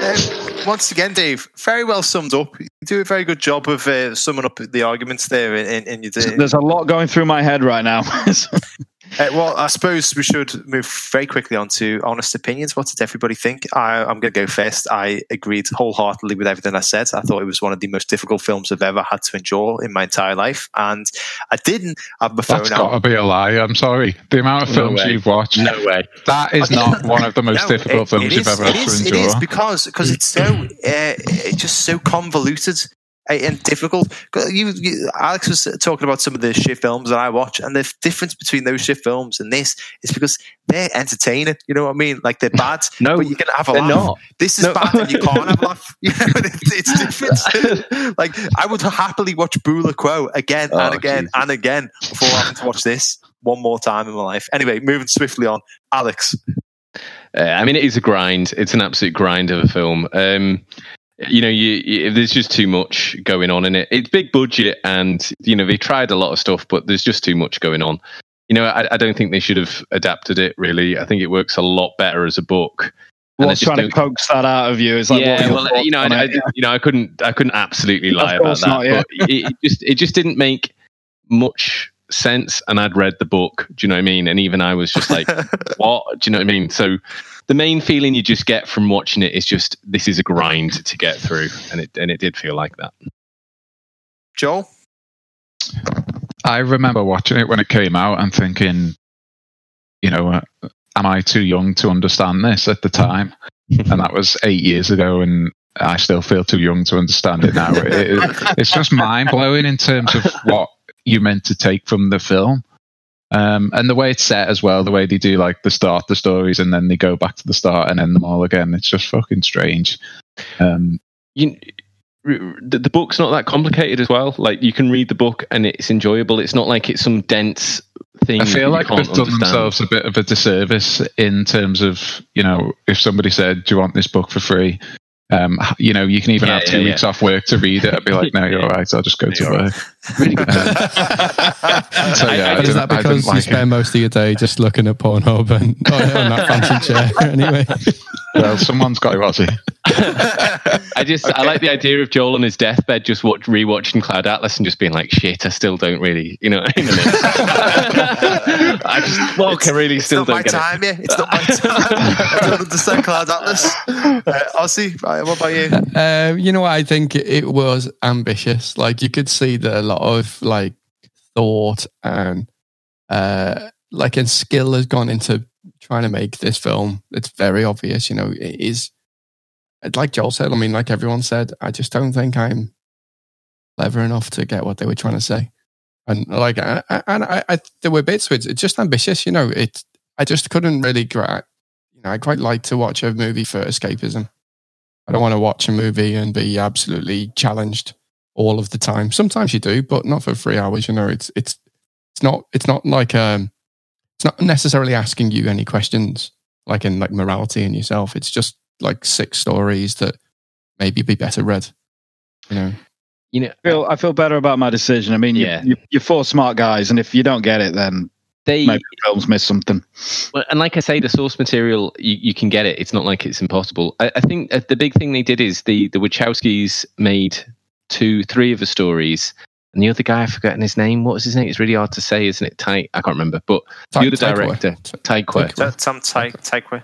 Speaker 1: Uh, once again, Dave, very well summed up. You do a very good job of uh, summing up the arguments there in, in, in your day.
Speaker 4: There's a lot going through my head right now.
Speaker 1: Uh, well, I suppose we should move very quickly on to honest opinions. What did everybody think? I, I'm going to go first. I agreed wholeheartedly with everything I said. I thought it was one of the most difficult films I've ever had to endure in my entire life. And I didn't have my phone
Speaker 5: That's
Speaker 1: out.
Speaker 5: got to be a lie. I'm sorry. The amount of
Speaker 2: No
Speaker 5: films
Speaker 2: way.
Speaker 5: you've watched,
Speaker 2: No way.
Speaker 5: that is not one of the most
Speaker 1: No,
Speaker 5: difficult
Speaker 1: it-
Speaker 5: films
Speaker 1: it
Speaker 5: you've ever
Speaker 1: it
Speaker 5: had
Speaker 1: is-
Speaker 5: to
Speaker 1: It is because because it's so uh, it's just so convoluted and difficult. 'Cause You, you, Alex was talking about some of the shit films that I watch, and the difference between those shit films and this is because they're entertaining. You know what I mean? Like they're bad,
Speaker 2: No,
Speaker 1: but you can have a
Speaker 2: they're
Speaker 1: laugh.
Speaker 2: not.
Speaker 1: This is
Speaker 2: No.
Speaker 1: bad, and you can't have a laugh. You know, it's, it's different. like I would happily watch Bula Quo again
Speaker 2: Oh,
Speaker 1: and again
Speaker 2: Jesus.
Speaker 1: and again before having to watch this one more time in my life. Anyway, moving swiftly on, Alex.
Speaker 2: Uh, I mean, it is a grind. It's an absolute grind of a film. Um, you know, you, you, there's just too much going on in it. It's big budget, and you know they tried a lot of stuff, but there's just too much going on. You know, I, I don't think they should have adapted it. Really, I think it works a lot better as a book.
Speaker 4: What's
Speaker 2: just
Speaker 4: trying to coax that out of you? It's like,
Speaker 2: yeah, well, you know, I, you know, I couldn't, I couldn't absolutely lie about that.
Speaker 4: not, yeah.
Speaker 2: But it, it just, it just didn't make much sense. And I'd read the book. Do you know what I mean? And even I was just like, what? Do you know what I mean? So the main feeling you just get from watching it is just this is a grind to get through, and it and it did feel like that.
Speaker 1: Joel?
Speaker 5: I remember watching it when it came out and thinking, you know, uh, am I too young to understand this at the time? and that was eight years ago, and I still feel too young to understand it now. It- it- it's just mind blowing in terms of what you meant to take from the film. Um, and the way it's set as well, the way they do like the start the stories and then they go back to the start and end them all again. It's just fucking strange. Um,
Speaker 2: you the, book's not that complicated as well. Like you can read the book and it's enjoyable. It's not like it's some dense thing.
Speaker 5: I feel like they've done
Speaker 2: understand.
Speaker 5: themselves a bit of a disservice in terms of, you know, if somebody said, "Do you want this book for free?" Um, you know, you can even
Speaker 2: Yeah,
Speaker 5: have two
Speaker 2: yeah,
Speaker 5: weeks off work to read it. I'd be like, "No, you're all right. I'll just go to
Speaker 2: You're
Speaker 5: work."
Speaker 2: Really good.
Speaker 5: So yeah,
Speaker 2: I
Speaker 5: I,
Speaker 3: But is
Speaker 5: didn't,
Speaker 3: that
Speaker 5: I
Speaker 3: because
Speaker 5: didn't
Speaker 3: you
Speaker 5: like
Speaker 3: spend
Speaker 5: it.
Speaker 3: most of your day just looking at Pornhub and on that fancy chair anyway?
Speaker 5: Well, someone's got to, has?
Speaker 2: I just I like the idea of Joel on his deathbed just watch, rewatching Cloud Atlas and just being like, shit, I still don't really, you know. what I mean? I just, well, I really
Speaker 1: it's
Speaker 2: still
Speaker 1: not
Speaker 2: don't
Speaker 1: my
Speaker 2: get
Speaker 1: time, yeah. It's not my time. I don't understand Cloud Atlas. Uh, Ozzy, uh, what about you?
Speaker 3: Um, you know what? I think it was ambitious. Like you could see that a lot of like thought and uh, like and skill has gone into trying to make this film. It's very obvious. You know, it is like Joel said. I mean, like everyone said, I just don't think I'm clever enough to get what they were trying to say. And like, I, I- and I, I, there were bits it's it's just ambitious. You know, it. I just couldn't really gra- You know, I quite like to watch a movie for escapism. I don't want to watch a movie and be absolutely challenged all of the time. Sometimes you do, but not for three hours. You know, it's it's it's not it's not like um it's not necessarily asking you any questions like in like morality and yourself. It's just like six stories that maybe be better read. You know,
Speaker 2: You know,
Speaker 4: I feel, I feel better about my decision. I mean,
Speaker 2: Yeah.
Speaker 4: you, you're four smart guys, and if you don't get it, then
Speaker 2: they
Speaker 4: maybe the film's missed something.
Speaker 2: Well, and like I say, the source material you, you can get it. It's not like it's impossible. I, I think uh, the big thing they did is the the Wachowskis made two, three of the stories, and the other guy I've forgotten his name. What was his name? It's really hard to say, isn't it? Ty, I can't remember. But the other director, Taika.
Speaker 1: Ta- Tom Ty- Tykwer.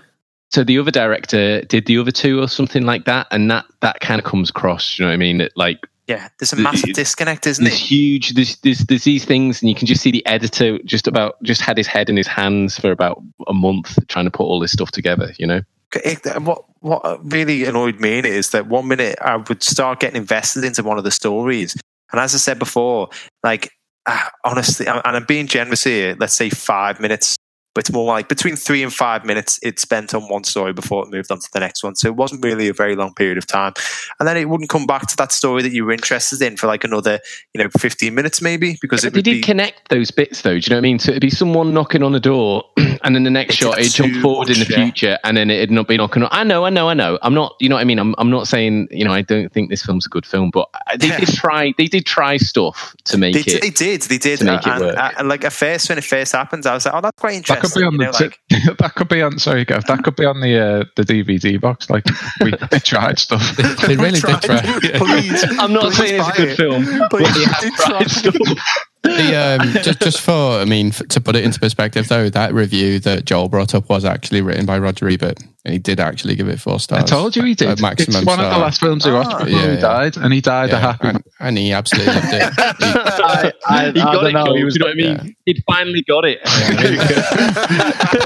Speaker 2: So the other director did the other two or something like that, and that that kind of comes across. You know what I mean? That, like
Speaker 1: Yeah, there's a
Speaker 2: The-
Speaker 1: massive disconnect, isn't
Speaker 2: there's
Speaker 1: it?
Speaker 2: huge there's, there's there's these things and you can just see the editor just about just had his head in his hands for about a month trying to put all this stuff together you know
Speaker 1: It- what what really annoyed me is that one minute I would start getting invested into one of the stories, and as I said before, like ah, honestly, and I'm being generous here. Let's say five minutes, but it's more like between three and five minutes it spent on one story before it moved on to the next one. So it wasn't really a very long period of time, and then it wouldn't come back to that story that you were interested in for like another, you know, 15 minutes maybe because
Speaker 2: Yeah,
Speaker 1: it
Speaker 2: they did
Speaker 1: be.
Speaker 2: connect those bits though do you know what i mean so it'd be someone knocking on a door and then the next
Speaker 1: It's
Speaker 2: shot it'd jump forward in the
Speaker 1: yeah.
Speaker 2: future and then it'd not be knocking on i know i know i know i'm not you know what i mean i'm, I'm not saying you know i don't think this film's a good film but they
Speaker 1: Yeah.
Speaker 2: did try they did try stuff to make
Speaker 1: They,
Speaker 2: it
Speaker 1: they did, they did,
Speaker 2: to make it work.
Speaker 1: and, and like at first when it first happened, I was like, "Oh, that's quite
Speaker 5: That could be on
Speaker 1: you
Speaker 5: the
Speaker 1: know, like,
Speaker 5: that could be on. Sorry, Gav. That could be on the uh, the DVD box. Like we they tried stuff.
Speaker 3: they really did try.
Speaker 1: Please,
Speaker 2: i'm not
Speaker 1: please
Speaker 2: saying it's a good
Speaker 1: it.
Speaker 2: film but
Speaker 1: Please
Speaker 2: they have tried stuff
Speaker 3: The, um, just, just for, I mean, f- to put it into perspective, though, that review that Joel brought up was actually written by Roger Ebert, and he did actually give it four stars.
Speaker 5: I told you he
Speaker 3: A
Speaker 5: did.
Speaker 3: maximum
Speaker 5: it's one of the last films he watched
Speaker 1: Ah.
Speaker 5: before
Speaker 3: Yeah,
Speaker 5: he
Speaker 3: yeah.
Speaker 5: died, and he died a happy.
Speaker 3: and, and he absolutely loved it.
Speaker 4: I, I,
Speaker 2: he got
Speaker 4: don't
Speaker 2: it
Speaker 4: know.
Speaker 2: Joel,
Speaker 4: He was
Speaker 2: you know what i mean
Speaker 3: yeah.
Speaker 2: he'd finally got it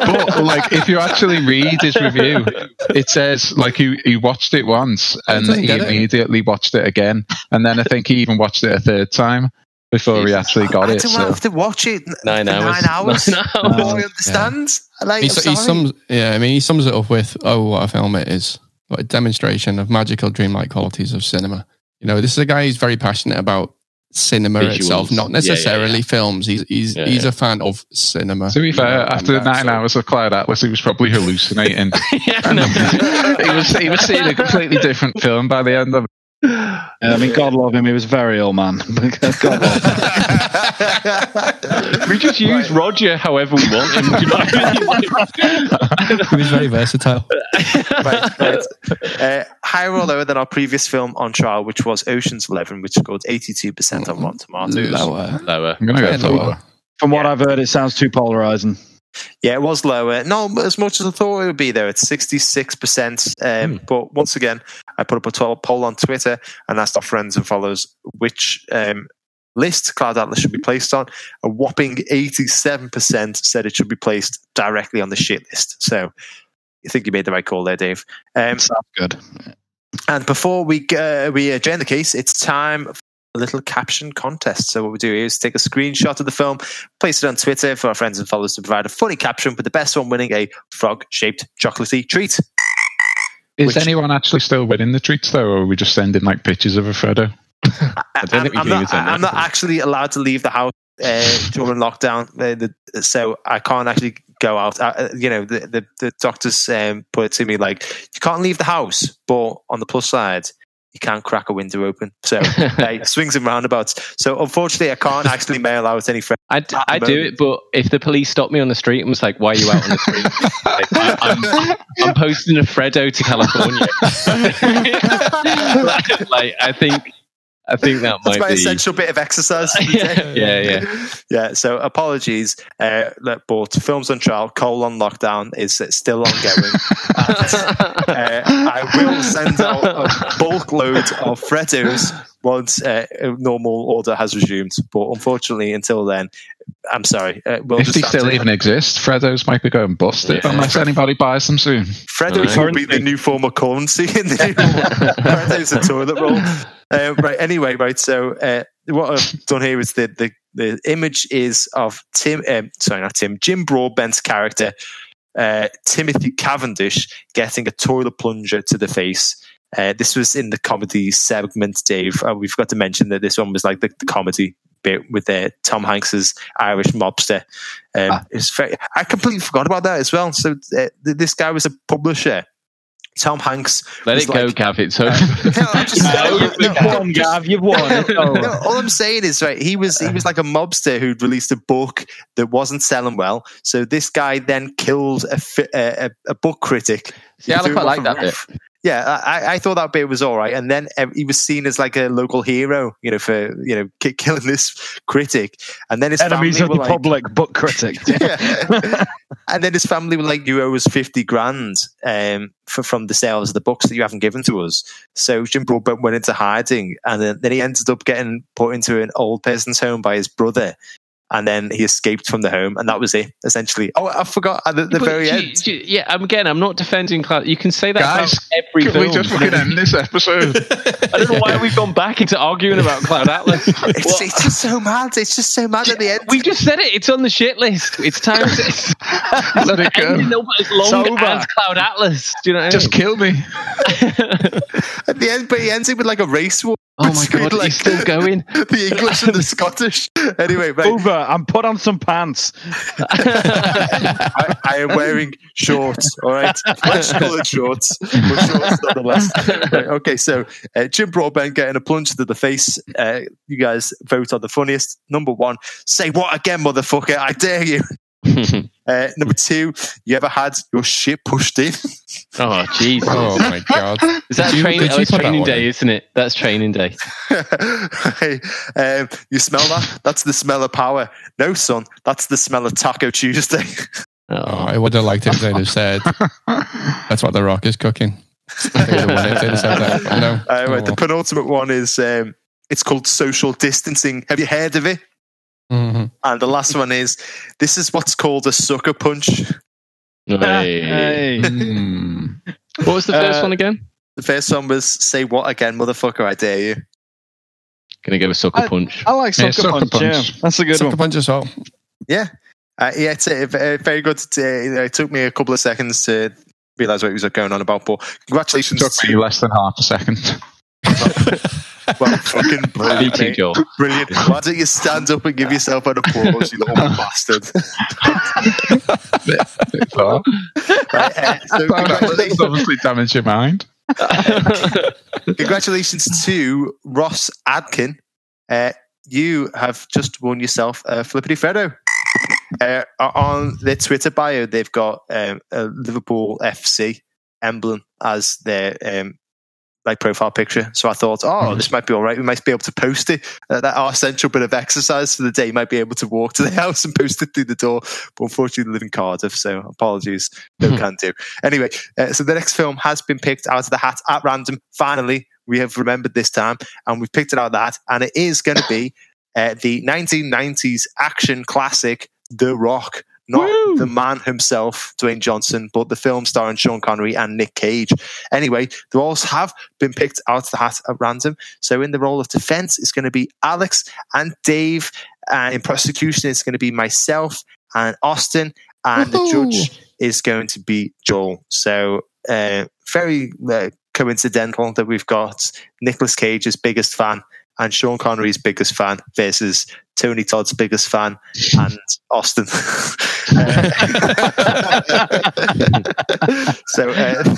Speaker 5: but like, if you actually read his review, it says like he, he watched it once and he
Speaker 3: get it.
Speaker 5: immediately watched it again, and then I think he even watched it a third time before
Speaker 2: we
Speaker 5: actually got
Speaker 1: I
Speaker 5: it.
Speaker 1: don't
Speaker 5: So
Speaker 1: have to watch it
Speaker 2: Nine
Speaker 1: for
Speaker 2: hours.
Speaker 1: Nine hours.
Speaker 2: Nine hours.
Speaker 1: Before I understand. Like,
Speaker 3: he,
Speaker 1: I'm
Speaker 3: he sums, yeah, I mean, he sums it up with, "Oh, what a film it is! What a demonstration of magical, dreamlike qualities of cinema." You know, this is a guy who's very passionate about cinema
Speaker 2: Visuals.
Speaker 3: itself, not
Speaker 2: Yeah, yeah,
Speaker 3: necessarily
Speaker 2: yeah.
Speaker 3: films. He's he's
Speaker 2: Yeah,
Speaker 3: he's
Speaker 2: yeah.
Speaker 3: a fan of cinema.
Speaker 5: to be fair,
Speaker 3: know, and
Speaker 5: after
Speaker 3: that,
Speaker 5: nine
Speaker 3: so-
Speaker 5: hours of Cloud Atlas, he was probably hallucinating.
Speaker 2: yeah, no.
Speaker 5: he was he was seeing a completely different film by the end of it.
Speaker 4: I mean, God love him. He was a very ill man. God love him.
Speaker 2: we just use Roger however we want him. Do you know what I mean?
Speaker 3: He was very versatile.
Speaker 1: right, right. Uh, higher or lower than our previous film on trial, which was Ocean's Eleven, which scored 82% on Rotten Tomatoes.
Speaker 3: Lower.
Speaker 2: Lower.
Speaker 5: I'm going to go
Speaker 3: lower.
Speaker 5: lower.
Speaker 4: From what I've heard, it sounds too polarizing.
Speaker 1: Yeah, it was lower. Not as much as I thought it would be, though. It's 66%. Um, But once again, I put up a poll on Twitter and asked our friends and followers which um, list Cloud Atlas should be placed on. A whopping 87% said it should be placed directly on the shit list. So I think you made the right call there, Dave. Um,
Speaker 4: Sounds good.
Speaker 1: and before we uh, we adjourn the case, it's time for a little caption contest. So what we do is take a screenshot of the film, place it on Twitter for our friends and followers to provide a funny caption, with the best one winning a frog-shaped chocolatey treat.
Speaker 5: Is
Speaker 1: Which-
Speaker 5: anyone actually still winning the treats though, or are we just sending like pictures of a Freddo?
Speaker 1: I,
Speaker 2: don't think we
Speaker 1: am
Speaker 2: can
Speaker 1: not, I'm not actually allowed to leave the house uh, during lockdown, uh, the, so I can't actually go out. Uh, you know, the the, the doctors um, put it to me like you can't leave the house, but on the plus side. You can't crack a window open, so hey, swings and roundabouts. So unfortunately, I can't actually mail out any friends.
Speaker 2: I, d- I do it, but if the police stopped me on the street and was like, "Why are you out on the street?" like, I, I'm, I'm posting a Freddo to California. like, like, I think, I think that
Speaker 1: That's
Speaker 2: might
Speaker 1: my
Speaker 2: be.
Speaker 1: essential bit of exercise. for the
Speaker 2: yeah,
Speaker 1: day.
Speaker 2: yeah, yeah.
Speaker 1: yeah. So apologies, uh, look, but films on trial, colon lockdown is still ongoing. uh, I will send out a bulk load of Freddos once uh, a normal order has resumed. But unfortunately, until then, I'm sorry. Uh, we'll
Speaker 5: if
Speaker 1: just
Speaker 5: they still
Speaker 1: to-
Speaker 5: even exist, Freddos might be going busted
Speaker 2: Yeah.
Speaker 5: unless anybody buys them soon.
Speaker 1: Freddos will be the new form of currency in the new Freddos a toilet roll. Uh, right. Anyway, right. So uh, what I've done here is the the, the image is of Tim. Um, sorry, not Tim. Jim Broadbent's character, uh, Timothy Cavendish, getting a toilet plunger to the face. Uh, this was in the comedy segment, Dave. Uh, we forgot to mention that this one was like the, the comedy bit with uh, Tom Hanks's Irish mobster. Um,
Speaker 5: Ah.
Speaker 1: it's very, I completely forgot about that as well. So uh, th- this guy was a publisher. Tom Hanks.
Speaker 2: Let
Speaker 1: was
Speaker 2: it go,
Speaker 1: like-
Speaker 2: Gav. It's uh, over.
Speaker 1: No, I'm just-
Speaker 4: No,
Speaker 1: no,
Speaker 4: you've
Speaker 1: no,
Speaker 4: won, Gav. You've won.
Speaker 1: No, all I'm saying is right. He was he was like a mobster who'd released a book that wasn't selling well. So this guy then killed a a, a, a book critic.
Speaker 2: Yeah, I quite
Speaker 1: him
Speaker 2: like
Speaker 1: off
Speaker 2: that bit.
Speaker 1: Yeah, I, I thought that bit was all right, and then um, he was seen as like a local hero, you know, for you know ki- killing this critic, and then his
Speaker 4: Enemies
Speaker 1: family
Speaker 4: of
Speaker 1: were
Speaker 4: the
Speaker 1: like,
Speaker 4: public, book critic.
Speaker 1: Yeah. and then his family were like, "You owe us fifty grand um, for, from the sales of the books that you haven't given to us." So Jim Broadbent went into hiding, and then, then he ended up getting put into an old person's home by his brother. And then he escaped from the home, and that was it, essentially. Oh, I forgot at the, the very
Speaker 2: do-
Speaker 1: end.
Speaker 2: do- yeah, again, I'm not defending Cloud. You can say that
Speaker 5: Guys,
Speaker 2: about every
Speaker 5: Can
Speaker 2: film.
Speaker 5: we just fucking end this episode?
Speaker 2: I don't know why we've gone back into arguing about Cloud Atlas.
Speaker 1: It's, it's just so mad. It's just so mad at the end.
Speaker 2: we just said it. It's on the shit list. It's time to
Speaker 5: Let it go.
Speaker 2: ending up as long as Cloud Atlas. Do you know what I
Speaker 5: Just kill me.
Speaker 1: At the end, but he ends it with like a race war.
Speaker 2: Oh my god,
Speaker 1: like,
Speaker 2: he's still going.
Speaker 1: the English and the Scottish. Anyway, right.
Speaker 4: Over. I'm put on some pants.
Speaker 1: I, I am wearing shorts, all right? Flesh coloured shorts, but shorts nonetheless. Right, okay, so uh, Jim Broadbent getting a plunge to the face. Uh, you guys vote on the funniest. Number one, say what again, motherfucker? I dare you. Uh, number two, you ever had your shit pushed in?
Speaker 2: oh jeez.
Speaker 3: Oh my god!
Speaker 2: Is that
Speaker 3: Did you-
Speaker 2: train,
Speaker 3: did
Speaker 2: oh,
Speaker 3: you
Speaker 2: it's
Speaker 3: put that
Speaker 2: training day,
Speaker 3: in?
Speaker 2: isn't it? That's training day.
Speaker 1: Hey, um, you smell that? That's the smell of power. No, son, that's the smell of Taco Tuesday.
Speaker 3: Oh. I would have liked it if they'd have said that's what the Rock is cooking. I think they'd have won it if they'd have said that. but No.
Speaker 1: Uh,
Speaker 3: Oh,
Speaker 1: right, the penultimate one is um, it's called social distancing. Have you heard of it?
Speaker 3: Mhm.
Speaker 1: And the last one is this is what's called a sucker punch.
Speaker 2: Hey.
Speaker 4: Hey.
Speaker 3: Mm.
Speaker 2: What was the first
Speaker 4: Uh,
Speaker 2: one again?
Speaker 1: The first one was say what again, motherfucker, I dare you.
Speaker 2: Gonna give a sucker punch.
Speaker 4: I like
Speaker 5: Yeah,
Speaker 4: sucker,
Speaker 5: sucker
Speaker 4: punch.
Speaker 5: punch.
Speaker 4: Yeah, that's a good
Speaker 3: Sucker
Speaker 4: one.
Speaker 3: punch as well.
Speaker 1: Yeah. Uh, yeah, it's uh, v- very good. Uh, it took me a couple of seconds to realize what he was going on about, but congratulations.
Speaker 5: Took me less than half a second.
Speaker 1: well, fucking
Speaker 2: Me
Speaker 1: brilliant.
Speaker 2: too,
Speaker 1: mate. Brilliant. Why don't you stand up and give yourself an applause, you little bastard?
Speaker 5: Well,
Speaker 1: Right, uh, so
Speaker 5: that
Speaker 1: congratulations.
Speaker 5: obviously damaged your mind.
Speaker 1: Congratulations to Ross Adkin. Uh, you have just won yourself a Flippity Freddo. Uh, on their Twitter bio, they've got um, a Liverpool FC emblem as their um, like profile picture. So I thought, oh, hmm. this might be all right. We might be able to post it. Uh, that our central bit of exercise for the day might be able to walk to the house and post it through the door. But unfortunately, I live in Cardiff, so apologies, no hmm. can do. Anyway, uh, so the next film has been picked out of the hat at random. Finally, we have remembered this time, and we've picked it out of that, and it is going to be uh, the 1990s action classic, The Rock not Woo! the man himself, Dwayne Johnson, but the film starring Sean Connery and Nick Cage. Anyway, the roles have been picked out of the hat at random. So in the role of defense, it's going to be Alex and Dave. Uh, in prosecution, it's going to be myself and Austin, and Woo-hoo! the judge is going to be Joel. So uh, very uh, coincidental that we've got Nicolas Cage's biggest fan and Sean Connery's biggest fan versus Tony Todd's biggest fan and Austin. so, uh,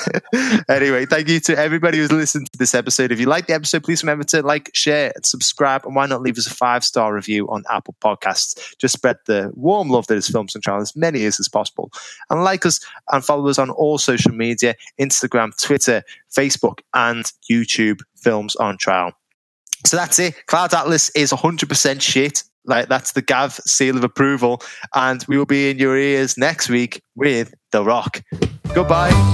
Speaker 1: anyway, thank you to everybody who's listened to this episode. If you like the episode, please remember to like, share, and subscribe. And why not leave us a five star review on Apple Podcasts? Just spread the warm love that is Films on Trial as many years as possible. And like us and follow us on all social media Instagram, Twitter, Facebook, and YouTube, Films on Trial. So that's it. Cloud Atlas is 100% shit. Like that's the Gav seal of approval. And we will be in your ears next week with The Rock. Goodbye.